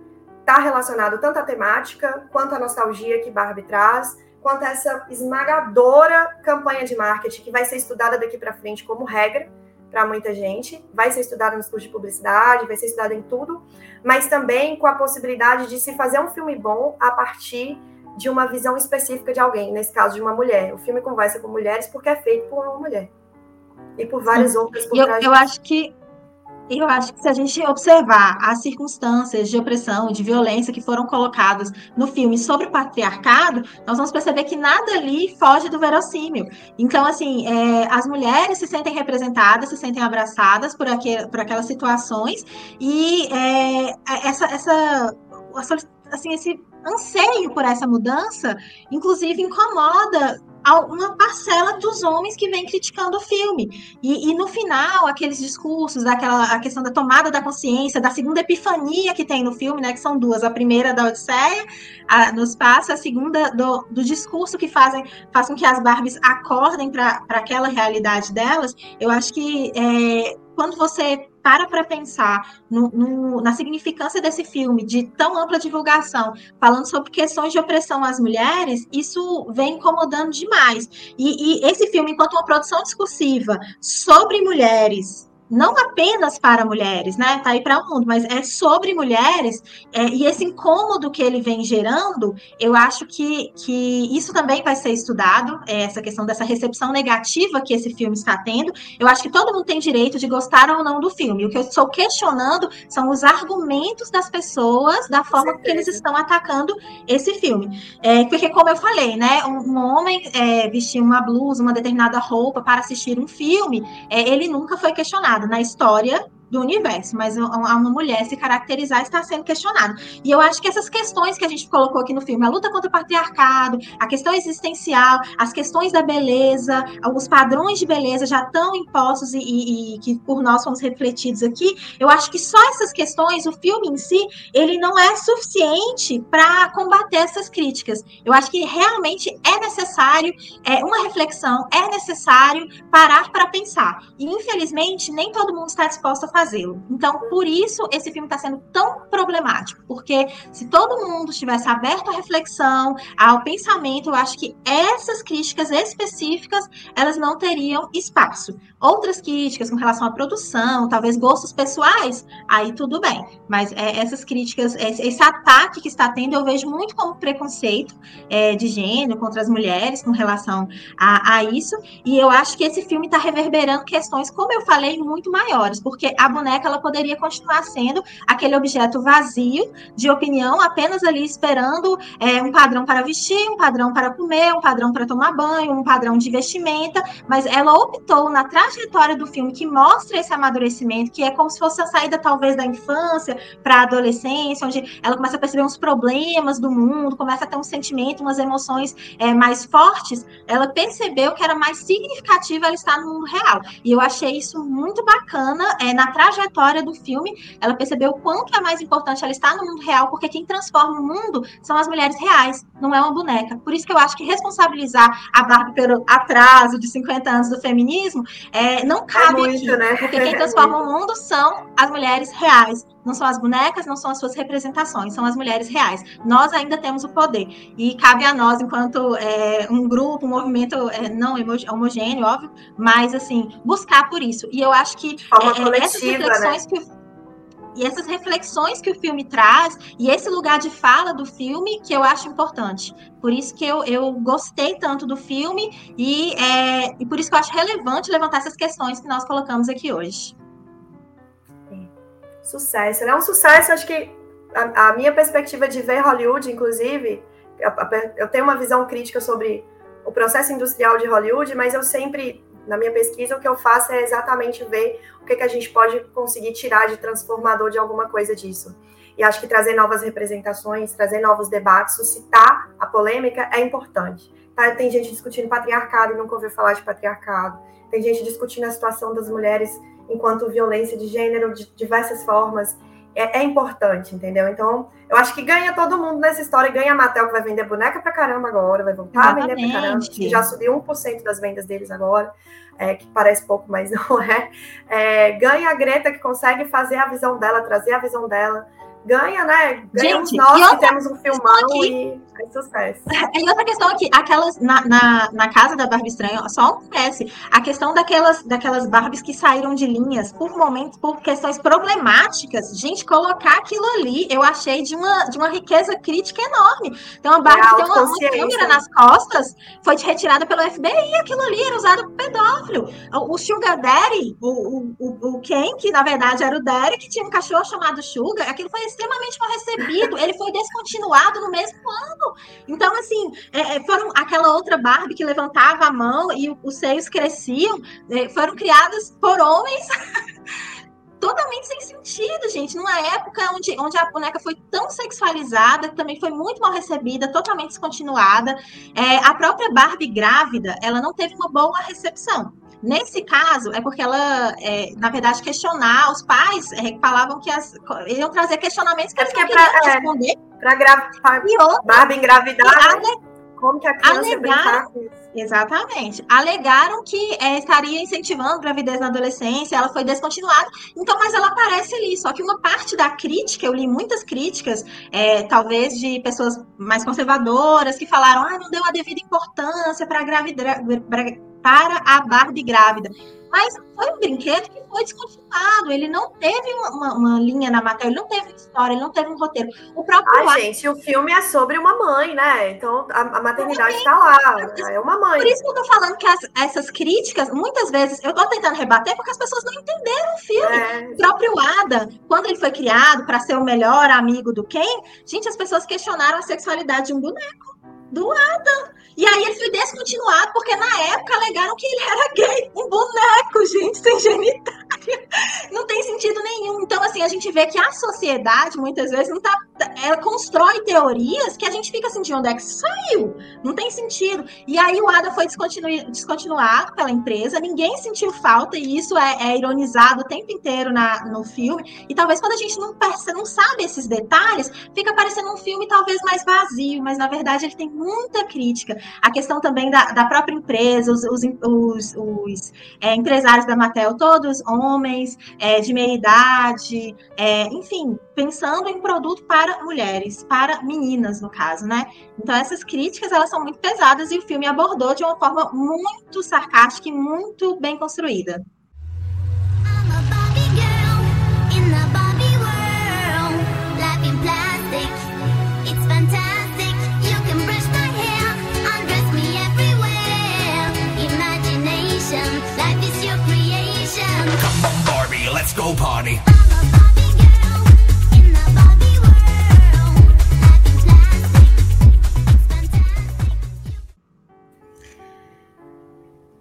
está relacionado tanto à temática, quanto à nostalgia que Barbie traz, quanto a essa esmagadora campanha de marketing que vai ser estudada daqui para frente como regra para muita gente, vai ser estudada nos cursos de publicidade, vai ser estudada em tudo, mas também com a possibilidade de se fazer um filme bom a partir de uma visão específica de alguém, nesse caso de uma mulher. O filme conversa com mulheres porque é feito por uma mulher. E por várias outras por eu, eu acho que eu acho que se a gente observar as circunstâncias de opressão, de violência que foram colocadas no filme sobre o patriarcado, nós vamos perceber que nada ali foge do verossímil. Então, assim, é, as mulheres se sentem representadas, se sentem abraçadas por, aquel, por aquelas situações, e é, essa, essa assim, esse anseio por essa mudança, inclusive incomoda uma parcela dos homens que vem criticando o filme. E, e, no final, aqueles discursos, aquela, a questão da tomada da consciência, da segunda epifania que tem no filme, né? Que são duas, a primeira da Odisseia a, no espaço, a segunda do, do discurso que fazem, faz com que as Barbies acordem para aquela realidade delas, eu acho que é, quando você para para pensar no, no, na significância desse filme, de tão ampla divulgação, falando sobre questões de opressão às mulheres, isso vem incomodando demais. E, e esse filme, enquanto uma produção discursiva sobre mulheres, não apenas para mulheres, né? Tá aí para o mundo, mas é sobre mulheres é, e esse incômodo que ele vem gerando, eu acho que, que isso também vai ser estudado, é, essa questão dessa recepção negativa que esse filme está tendo. Eu acho que todo mundo tem direito de gostar ou não do filme. O que eu estou questionando são os argumentos das pessoas, da forma que eles estão atacando esse filme. É, porque, como eu falei, né? Um, um homem é, vestir uma blusa, uma determinada roupa para assistir um filme, é, ele nunca foi questionado na história do universo, mas uma mulher se caracterizar está sendo questionada. E eu acho que essas questões que a gente colocou aqui no filme, a luta contra o patriarcado, a questão existencial, as questões da beleza, os padrões de beleza já estão impostos e, e, e que por nós fomos refletidos aqui, eu acho que só essas questões, o filme em si, ele não é suficiente para combater essas críticas. Eu acho que realmente é necessário é, uma reflexão, é necessário parar para pensar. E infelizmente nem todo mundo está disposto a fazê-lo. Então, por isso, esse filme está sendo tão problemático, porque se todo mundo estivesse aberto à reflexão, ao pensamento, eu acho que essas críticas específicas, elas não teriam espaço. Outras críticas com relação à produção, talvez gostos pessoais, aí tudo bem. Mas é, essas críticas, esse ataque que está tendo, eu vejo muito como preconceito é, de gênero contra as mulheres com relação a, a isso. E eu acho que esse filme está reverberando questões, como eu falei, muito maiores, porque a boneca ela poderia continuar sendo aquele objeto vazio de opinião, apenas ali esperando é, um padrão para vestir, um padrão para comer, um padrão para tomar banho, um padrão de vestimenta, mas ela optou na trajetória do filme que mostra esse amadurecimento, que é como se fosse a saída talvez da infância para a adolescência, onde ela começa a perceber uns problemas do mundo, começa a ter um sentimento, umas emoções é, mais fortes, ela percebeu que era mais significativa ela estar no mundo real. E eu achei isso muito bacana é, na trajetória do filme, ela percebeu o quanto é mais importante ela estar no mundo real, porque quem transforma o mundo são as mulheres reais, não é uma boneca. Por isso que eu acho que responsabilizar a Barbie pelo atraso de 50 anos do feminismo é, não cabe é muito, aqui, né? porque quem transforma o mundo são as mulheres reais. Não são as bonecas, não são as suas representações, são as mulheres reais. Nós ainda temos o poder. E cabe a nós, enquanto é, um grupo, um movimento é, não homogêneo, óbvio, mas assim, buscar por isso. E eu acho que é, essas né? reflexões né? que e essas reflexões que o filme traz e esse lugar de fala do filme que eu acho importante. Por isso que eu, eu gostei tanto do filme e, é, e por isso que eu acho relevante levantar essas questões que nós colocamos aqui hoje. Sucesso, né? Um sucesso, acho que a, a minha perspectiva de ver Hollywood, inclusive, eu, eu tenho uma visão crítica sobre o processo industrial de Hollywood, mas eu sempre na minha pesquisa, o que eu faço é exatamente ver o que, que a gente pode conseguir tirar de transformador de alguma coisa disso. E acho que trazer novas representações, trazer novos debates, suscitar a polêmica é importante. Tá? Tem gente discutindo patriarcado e nunca ouviu falar de patriarcado. Tem gente discutindo a situação das mulheres enquanto violência de gênero de diversas formas é, é, importante, entendeu? Então, eu acho que ganha todo mundo nessa história. Ganha a Mattel, que vai vender boneca pra caramba agora, vai voltar Exatamente. a vender pra caramba, que já subiu 1% das vendas deles agora, é, que parece pouco, mas <laughs> não é. é. Ganha a Greta, que consegue fazer a visão dela, trazer a visão dela ganha, né? Ganhamos Gente, nós que temos um filmão aqui, e é sucesso. <laughs> E outra questão aqui, aquelas na, na, na, casa da Barbie Estranha, só um PS, a questão daquelas, daquelas Barbies que saíram de linhas por momentos, por questões problemáticas, gente, colocar aquilo ali, eu achei de uma, de uma riqueza crítica enorme. Tem uma Barbie é que tem uma, uma, câmera nas costas, foi retirada pelo FBI, aquilo ali era usado por pedófilo. O, o Sugar Daddy, o, o, o Ken, que na verdade era o Daddy, que tinha um cachorro chamado Sugar, aquilo foi extremamente mal recebido. Ele foi descontinuado no mesmo ano. Então, assim, é, é, foram aquela outra Barbie que levantava a mão e os seios cresciam, é, foram criadas por homens <laughs> totalmente sem sentido, gente. Numa época onde, onde a boneca foi tão sexualizada, também foi muito mal recebida, totalmente descontinuada. É, a própria Barbie grávida, ela não teve uma boa recepção. Nesse caso, é porque ela, é, na verdade, questionar, os pais é, falavam que as, iam trazer questionamentos que É eles não é queriam pra- é. responder. Pra gravar, E outra, Barbie engravidar, ale- como que a criança ia alegar- brincar com isso? Exatamente. Alegaram que é, estaria incentivando gravidez na adolescência, ela foi descontinuada. Então, mas ela aparece ali. Só que uma parte da crítica, eu li muitas críticas, é, talvez de pessoas mais conservadoras, que falaram: ah, não deu a devida importância para gravidez para a Barbie grávida. Mas foi um brinquedo que foi descontinuado. Ele não teve uma, uma- uma linha na matéria, ele não teve história, ele não teve um roteiro. O próprio Ai, gente, o filme é sobre uma mãe, né? Então a, a maternidade tá lá. É uma mãe. Por isso que eu tô falando que as- essas críticas, muitas vezes, eu tô tentando rebater porque as pessoas não entenderam o filme. É, O próprio Adam, quando ele foi criado para ser o melhor amigo do Ken, gente, as pessoas questionaram a sexualidade de um boneco, do Adam. E aí ele foi descontinuado porque na época alegaram que ele era gay. Um boneco, gente, sem genitália. Não tem sentido nenhum. Então, assim, a gente vê que a sociedade, muitas vezes, não tá. Ela constrói teorias que a gente fica assim, de onde é que saiu? Não tem sentido. E aí o Adam foi descontinu- descontinuado pela empresa, ninguém sentiu falta, e isso é, é ironizado o tempo inteiro na, no filme. E talvez quando a gente não, perce- não sabe esses detalhes, fica parecendo um filme talvez mais vazio, mas na verdade ele tem muita crítica. A questão também da, da própria empresa, os, os, os- os, é, empresários da Mattel, todos homens, é, de meia idade, é, enfim, pensando em produto para mulheres, para meninas, no caso, né? Então essas críticas elas são muito pesadas e o filme abordou de uma forma muito sarcástica e muito bem construída. Plastic, it's fantastic.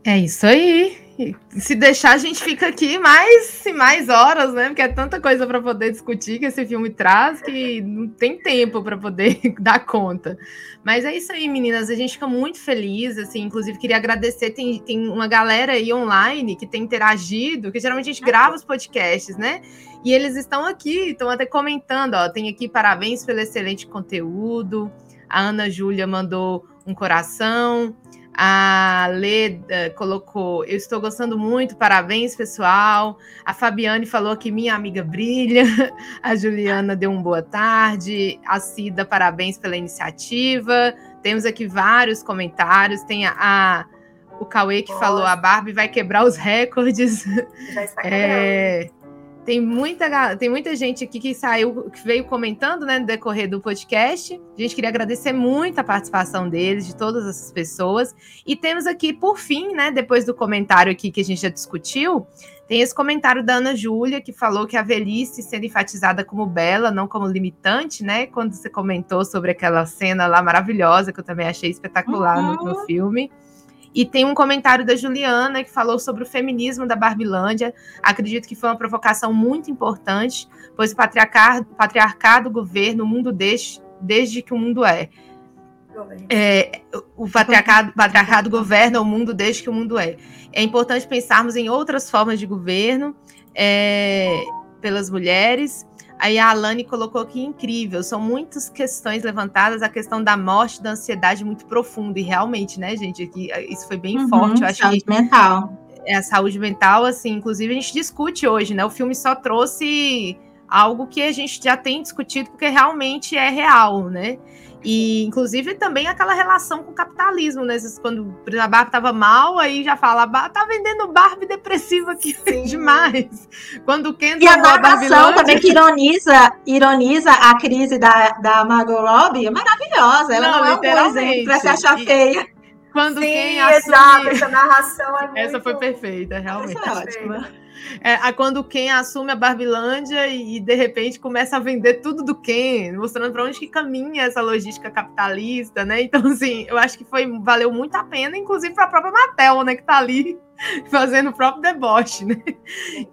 É isso aí. Se deixar, a gente fica aqui mais e mais horas, né? Porque é tanta coisa para poder discutir que esse filme traz que não tem tempo para poder <laughs> dar conta. Mas é isso aí, meninas. A gente fica muito feliz. Assim, inclusive, queria agradecer. Tem, tem uma galera aí online que tem interagido, que geralmente a gente grava os podcasts, né? E eles estão aqui, estão até comentando. Ó, tem aqui parabéns pelo excelente conteúdo. A Ana Júlia mandou um coração. A Leda colocou, eu estou gostando muito, parabéns, pessoal. A Fabiane falou que minha amiga brilha. <laughs> A Juliana deu um boa tarde. A Cida, parabéns pela iniciativa. Temos aqui vários comentários. Tem a, a- o Cauê que Nossa. falou: a Barbie vai quebrar os recordes. já está <laughs> quebrando. É, tem muita, tem muita gente aqui que saiu, que veio comentando né, no decorrer do podcast. A gente queria agradecer muito a participação deles, de todas essas pessoas. E temos aqui, por fim, né, depois do comentário aqui que a gente já discutiu, tem esse comentário da Ana Júlia, que falou que a velhice sendo enfatizada como bela, não como limitante, né? Quando você comentou sobre aquela cena lá maravilhosa, que eu também achei espetacular no- no filme. E tem um comentário da Juliana que falou sobre o feminismo da Barbilândia. Acredito que foi uma provocação muito importante, pois o patriarcado, patriarcado governa o mundo desde, desde que o mundo é. É, o patriarcado, patriarcado governa o mundo desde que o mundo é. É importante pensarmos em outras formas de governo é, pelas mulheres. Aí a Alane colocou que incrível, são muitas questões levantadas, a questão da morte, da ansiedade muito profunda, e realmente, né, gente, aqui, isso foi bem Uhum, forte, eu acho que saúde mental. é a saúde mental, assim, inclusive a gente discute hoje, né? O filme só trouxe algo que a gente já tem discutido porque realmente é real, né? E inclusive também aquela relação com o capitalismo, né? Quando a Barbie tava mal, aí já fala, "Ba- tá vendendo Barbie depressiva aqui Sim. demais. Quando o Ken E a tomou narração também que ironiza, ironiza a crise da, da Margot Robbie é maravilhosa. Ela Não, não, é um exemplo pra se achar E- feia. quando Sim, quem exato. assume... Essa narração é muito... Essa foi perfeita, realmente. Essa é ótima. É, a- quando o Ken assume a Barbilândia e, de repente começa a vender tudo do Ken, mostrando para onde que caminha essa logística capitalista, né? Então, assim, eu acho que foi valeu muito a pena, inclusive para a própria Mattel, né, que tá ali <laughs> fazendo o próprio deboche, né?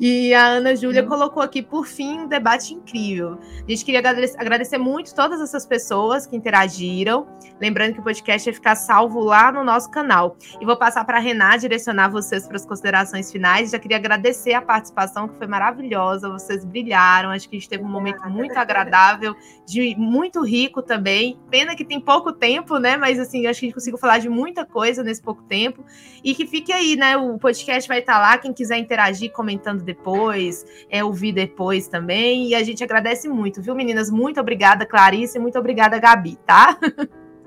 E a Ana Júlia colocou aqui, por fim, um debate incrível. A gente queria agradecer, agradecer muito todas essas pessoas que interagiram. Lembrando que o podcast vai ficar salvo lá no nosso canal. E vou passar para a Renata direcionar vocês para as considerações finais. Já queria agradecer a participação, que foi maravilhosa. Vocês brilharam. Acho que a gente teve um momento muito agradável, de muito rico também. Pena que tem pouco tempo, né? Mas assim, acho que a gente conseguiu falar de muita coisa nesse pouco tempo. E que fique aí, né? O podcast vai estar lá. Quem quiser interagir comentando depois, é ouvir depois também. E a gente agradece muito, viu, meninas? Muito obrigada, Clarice, e muito obrigada, Gabi, tá?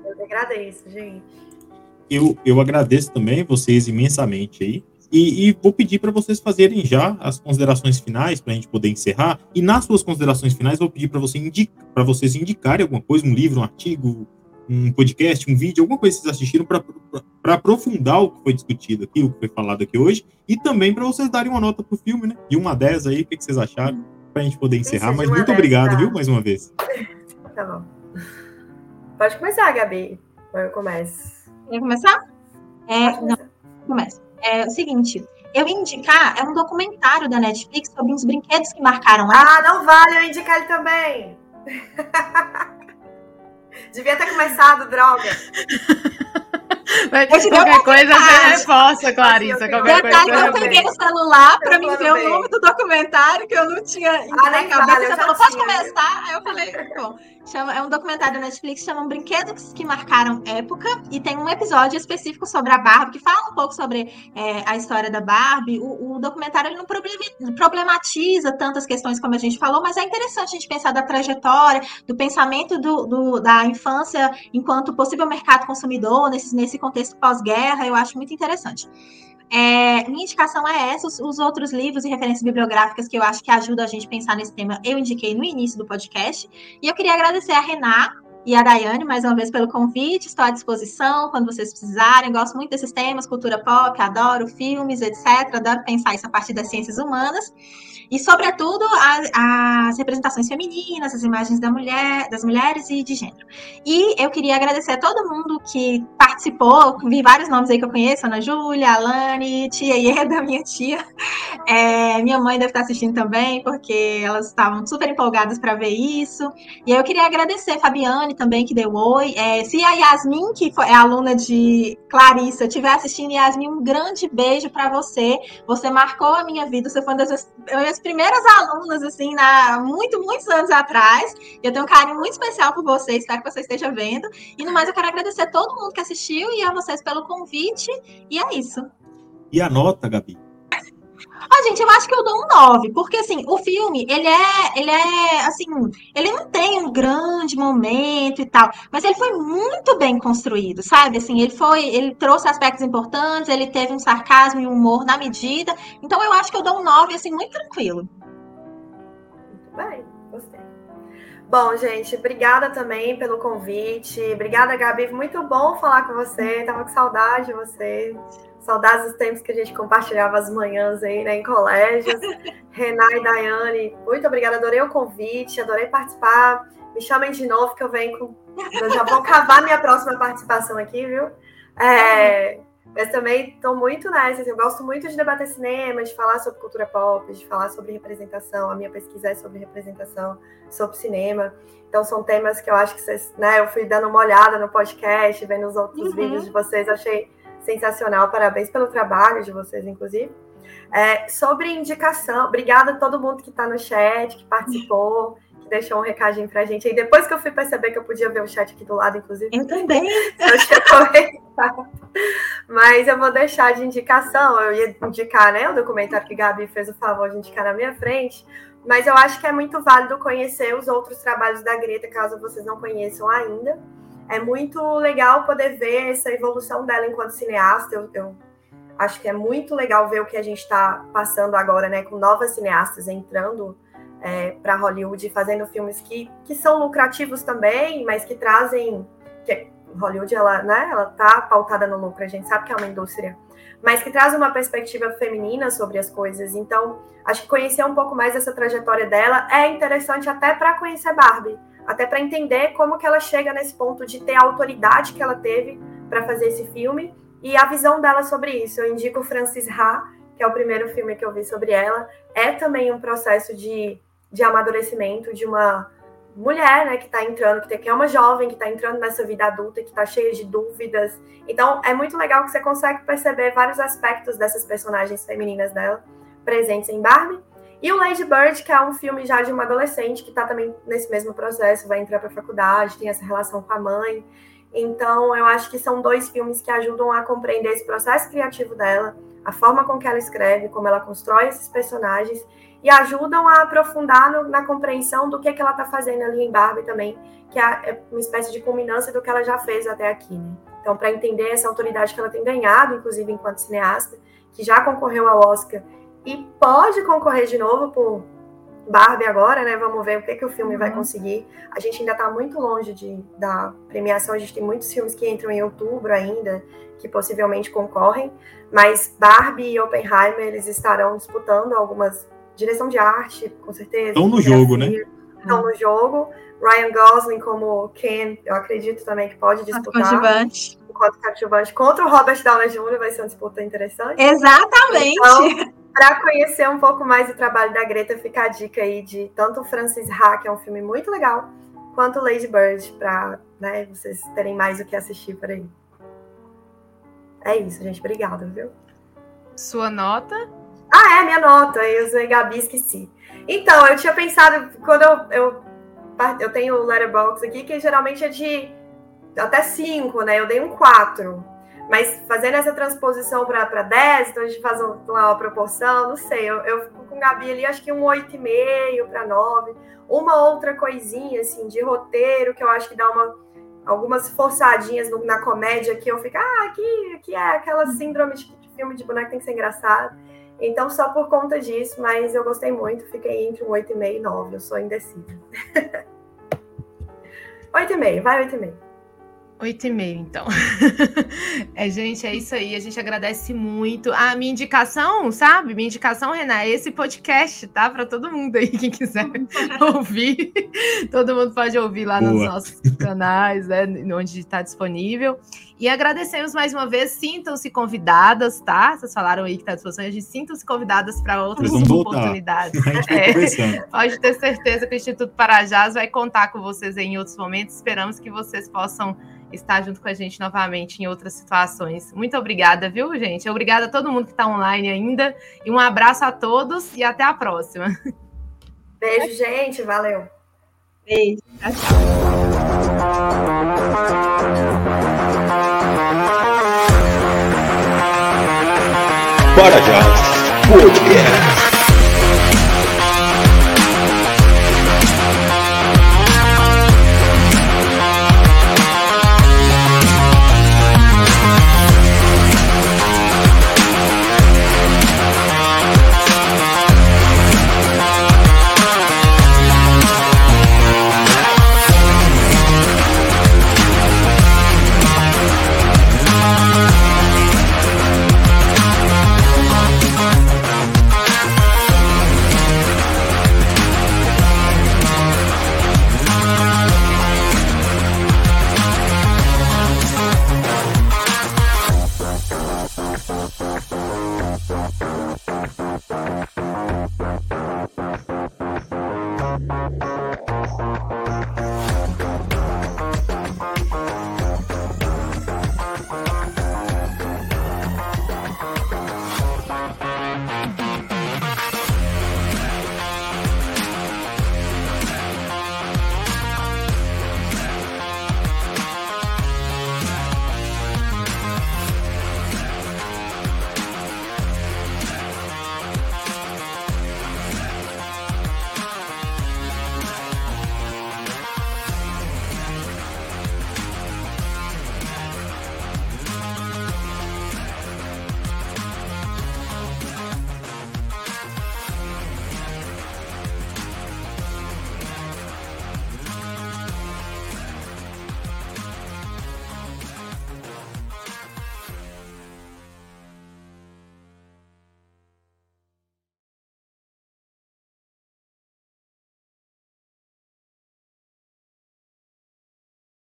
Eu agradeço, gente. Eu, eu agradeço também vocês imensamente aí. E, e vou pedir para vocês fazerem já as considerações finais para a gente poder encerrar. E nas suas considerações finais, vou pedir para você indica, vocês indicarem alguma coisa, um livro, um artigo, um podcast, um vídeo, alguma coisa que vocês assistiram para aprofundar o que foi discutido aqui, o que foi falado aqui hoje. E também para vocês darem uma nota pro filme, né? De 1 a 10 aí, o que, que vocês acharam, para a gente poder encerrar. Mas uma muito 10, obrigado, tá. viu, mais uma vez. <laughs> Tá bom. Pode começar, Gabi. Eu começo? Quer começar? É, Pode não, começar. começa. É o seguinte, eu ia indicar, é um documentário da Netflix sobre uns brinquedos que marcaram a Ah, não vale eu indicar ele também. <laughs> Devia ter começado, droga. <laughs> Mas qualquer coisa você reforça, Clarissa. Eu Qualquer coisa Detalhe que você eu peguei no celular mim tô ver o nome do documentário que eu não tinha Ah, na cabeça. Você falou, pode começar? Aí eu falei, bom. Chama, é um documentário da Netflix, chama Brinquedos que Marcaram Época, e tem um episódio específico sobre a Barbie, que fala um pouco sobre é, a história da Barbie. O, o documentário ele não problematiza tantas questões como a gente falou, mas é interessante a gente pensar da trajetória, do pensamento do, do- da infância enquanto possível mercado consumidor, nesse, nesse contexto pós-guerra, eu acho muito interessante. É, minha indicação é essa, os, os outros livros e referências bibliográficas que eu acho que ajudam a gente a pensar nesse tema, eu indiquei no início do podcast. E eu queria agradecer a Rená e a Daiane, mais uma vez, pelo convite. Estou à disposição quando vocês precisarem. Gosto muito desses temas, cultura pop, adoro filmes, etc. Adoro pensar isso a partir das ciências humanas. E, sobretudo, as representações femininas, as imagens da mulher, das mulheres e de gênero. E eu queria agradecer a todo mundo que participou. Vi vários nomes aí que eu conheço: Ana Júlia, Alane, tia Ieda, <laughs> minha tia. É, minha mãe deve estar assistindo também, porque elas estavam super empolgadas para ver isso. E eu queria agradecer a Fabiane também, que deu oi. É, se a Yasmin, que foi, é aluna de Clarissa, estiver assistindo, Yasmin, um grande beijo para você. Você marcou a minha vida, você foi uma das minhas primeiras alunas, assim, na, muito, muitos anos atrás. Eu tenho um carinho muito especial por você, espero que você esteja vendo. E no mais, eu quero agradecer a todo mundo que assistiu e a vocês pelo convite. E é isso. E a nota, Gabi? Ah, gente, eu acho que eu dou um 9, porque assim, o filme, ele é, ele é, assim, ele não tem um grande momento e tal, mas ele foi muito bem construído, sabe? Assim, ele foi, ele trouxe aspectos importantes, ele teve um sarcasmo e um humor na medida, então eu acho que eu dou um 9, assim, muito tranquilo. Muito bem, gostei. Bom, gente, obrigada também pelo convite. Obrigada, Gabi. Muito bom falar com você. Tava com saudade de você. Saudades dos tempos que a gente compartilhava as manhãs aí, né, em colégios. <laughs> Renan e Daiane, muito obrigada. Adorei o convite, adorei participar. Me chamem de novo que eu venho com. Eu já vou cavar minha próxima participação aqui, viu? É, Mas também estou muito nessa. assim, eu gosto muito de debater cinema, de falar sobre cultura pop, de falar sobre representação. A minha pesquisa é sobre representação, sobre cinema. Então são temas que eu acho que vocês, né? Eu fui dando uma olhada no podcast, vendo os outros Uhum. vídeos de vocês, achei sensacional. Parabéns pelo trabalho de vocês, inclusive. É, sobre indicação, obrigada a todo mundo que está no chat, que participou, que deixou um recadinho pra gente. E depois que eu fui perceber que eu podia ver o chat aqui do lado, inclusive, Eu também. <laughs> eu tinha comentado. Mas eu vou deixar de indicação. Eu ia indicar, né? O documentário que Gabi fez o favor de indicar na minha frente. Mas eu acho que é muito válido conhecer os outros trabalhos da Greta, caso vocês não conheçam ainda. É muito legal poder ver essa evolução dela enquanto cineasta. Eu, eu acho que é muito legal ver o que a gente está passando agora, né? Com novas cineastas entrando é, para Hollywood, fazendo filmes que, que são lucrativos também, mas que trazem. Que Hollywood, ela, né, ela tá pautada no lucro, a gente sabe que é uma indústria, mas que traz uma perspectiva feminina sobre as coisas. Então, acho que conhecer um pouco mais essa trajetória dela é interessante até para conhecer Barbie, até para entender como que ela chega nesse ponto de ter a autoridade que ela teve para fazer esse filme e a visão dela sobre isso. Eu indico Francis Ha, que é o primeiro filme que eu vi sobre ela. É também um processo de, de amadurecimento de uma mulher, né, que está entrando, que é uma jovem que está entrando nessa vida adulta, que está cheia de dúvidas. Então, é muito legal que você consegue perceber vários aspectos dessas personagens femininas dela presentes em Barbie. E o Lady Bird, que é um filme já de uma adolescente que está também nesse mesmo processo, vai entrar para a faculdade, tem essa relação com a mãe. Então, eu acho que são dois filmes que ajudam a compreender esse processo criativo dela, a forma com que ela escreve, como ela constrói esses personagens, e ajudam a aprofundar no, na compreensão do que, que ela está fazendo ali em Barbie também, que é, é uma espécie de culminância do que ela já fez até aqui. Né? Então, para entender essa autoridade que ela tem ganhado, inclusive enquanto cineasta, que já concorreu ao Oscar e pode concorrer de novo por Barbie agora, né? Vamos ver o que, que o filme uhum. vai conseguir. A gente ainda está muito longe de, da premiação, a gente tem muitos filmes que entram em outubro ainda, que possivelmente concorrem, mas Barbie e Oppenheimer, eles estarão disputando algumas direção de arte, com certeza. Estão no jogo, né? Estão no jogo. Ryan Gosling como Ken, eu acredito também que pode disputar. Coadjuvante. Enquanto coadjuvante contra o Robert Downey Jr. vai ser uma disputa interessante. Exatamente. Então, para conhecer um pouco mais o trabalho da Greta, fica a dica aí de tanto Francis Ha, que é um filme muito legal, quanto Lady Bird, para né, vocês terem mais o que assistir por aí. É isso, gente. Obrigada, viu? Sua nota? Ah, é, minha nota. Eu usei Gabi, esqueci. Então, eu tinha pensado, quando eu, eu, eu tenho o Letterboxd aqui, que geralmente é de até 5, né? Eu dei um 4. Mas fazendo essa transposição para 10, então a gente faz uma, proporção, não sei. Eu, eu fico com Gabi ali, acho que um 8,5 para 9. Uma outra coisinha, assim, de roteiro, que eu acho que dá uma, algumas forçadinhas no, na comédia que eu fico, ah, aqui, aqui é aquela síndrome de, de filme de boneco tem que ser engraçado. Então, só por conta disso, mas eu gostei muito, fiquei entre um 8,5 e 9, eu sou indecisa. <laughs> 8,5, vai 8,5. Oito e meio, então. <laughs> é, gente, é isso aí. A gente agradece muito. A minha indicação, sabe? Minha indicação, Renan, é esse podcast, tá? Para todo mundo aí, quem quiser <laughs> ouvir. todo mundo pode ouvir lá Boa. nos nossos canais, né? Onde está disponível. E agradecemos mais uma vez. Sintam-se convidadas, tá? Vocês falaram aí que está à disposição. A gente sintam-se convidadas para outras oportunidades. <laughs> É, pode ter certeza que o Instituto Parajás vai contar com vocês em outros momentos. Esperamos que vocês possam estar junto com a gente novamente em outras situações. Muito obrigada, viu, gente? Obrigada a todo mundo que está online ainda. E um abraço a todos e até a próxima. Beijo, gente. Valeu. Beijo. Tchau, já. Podcast.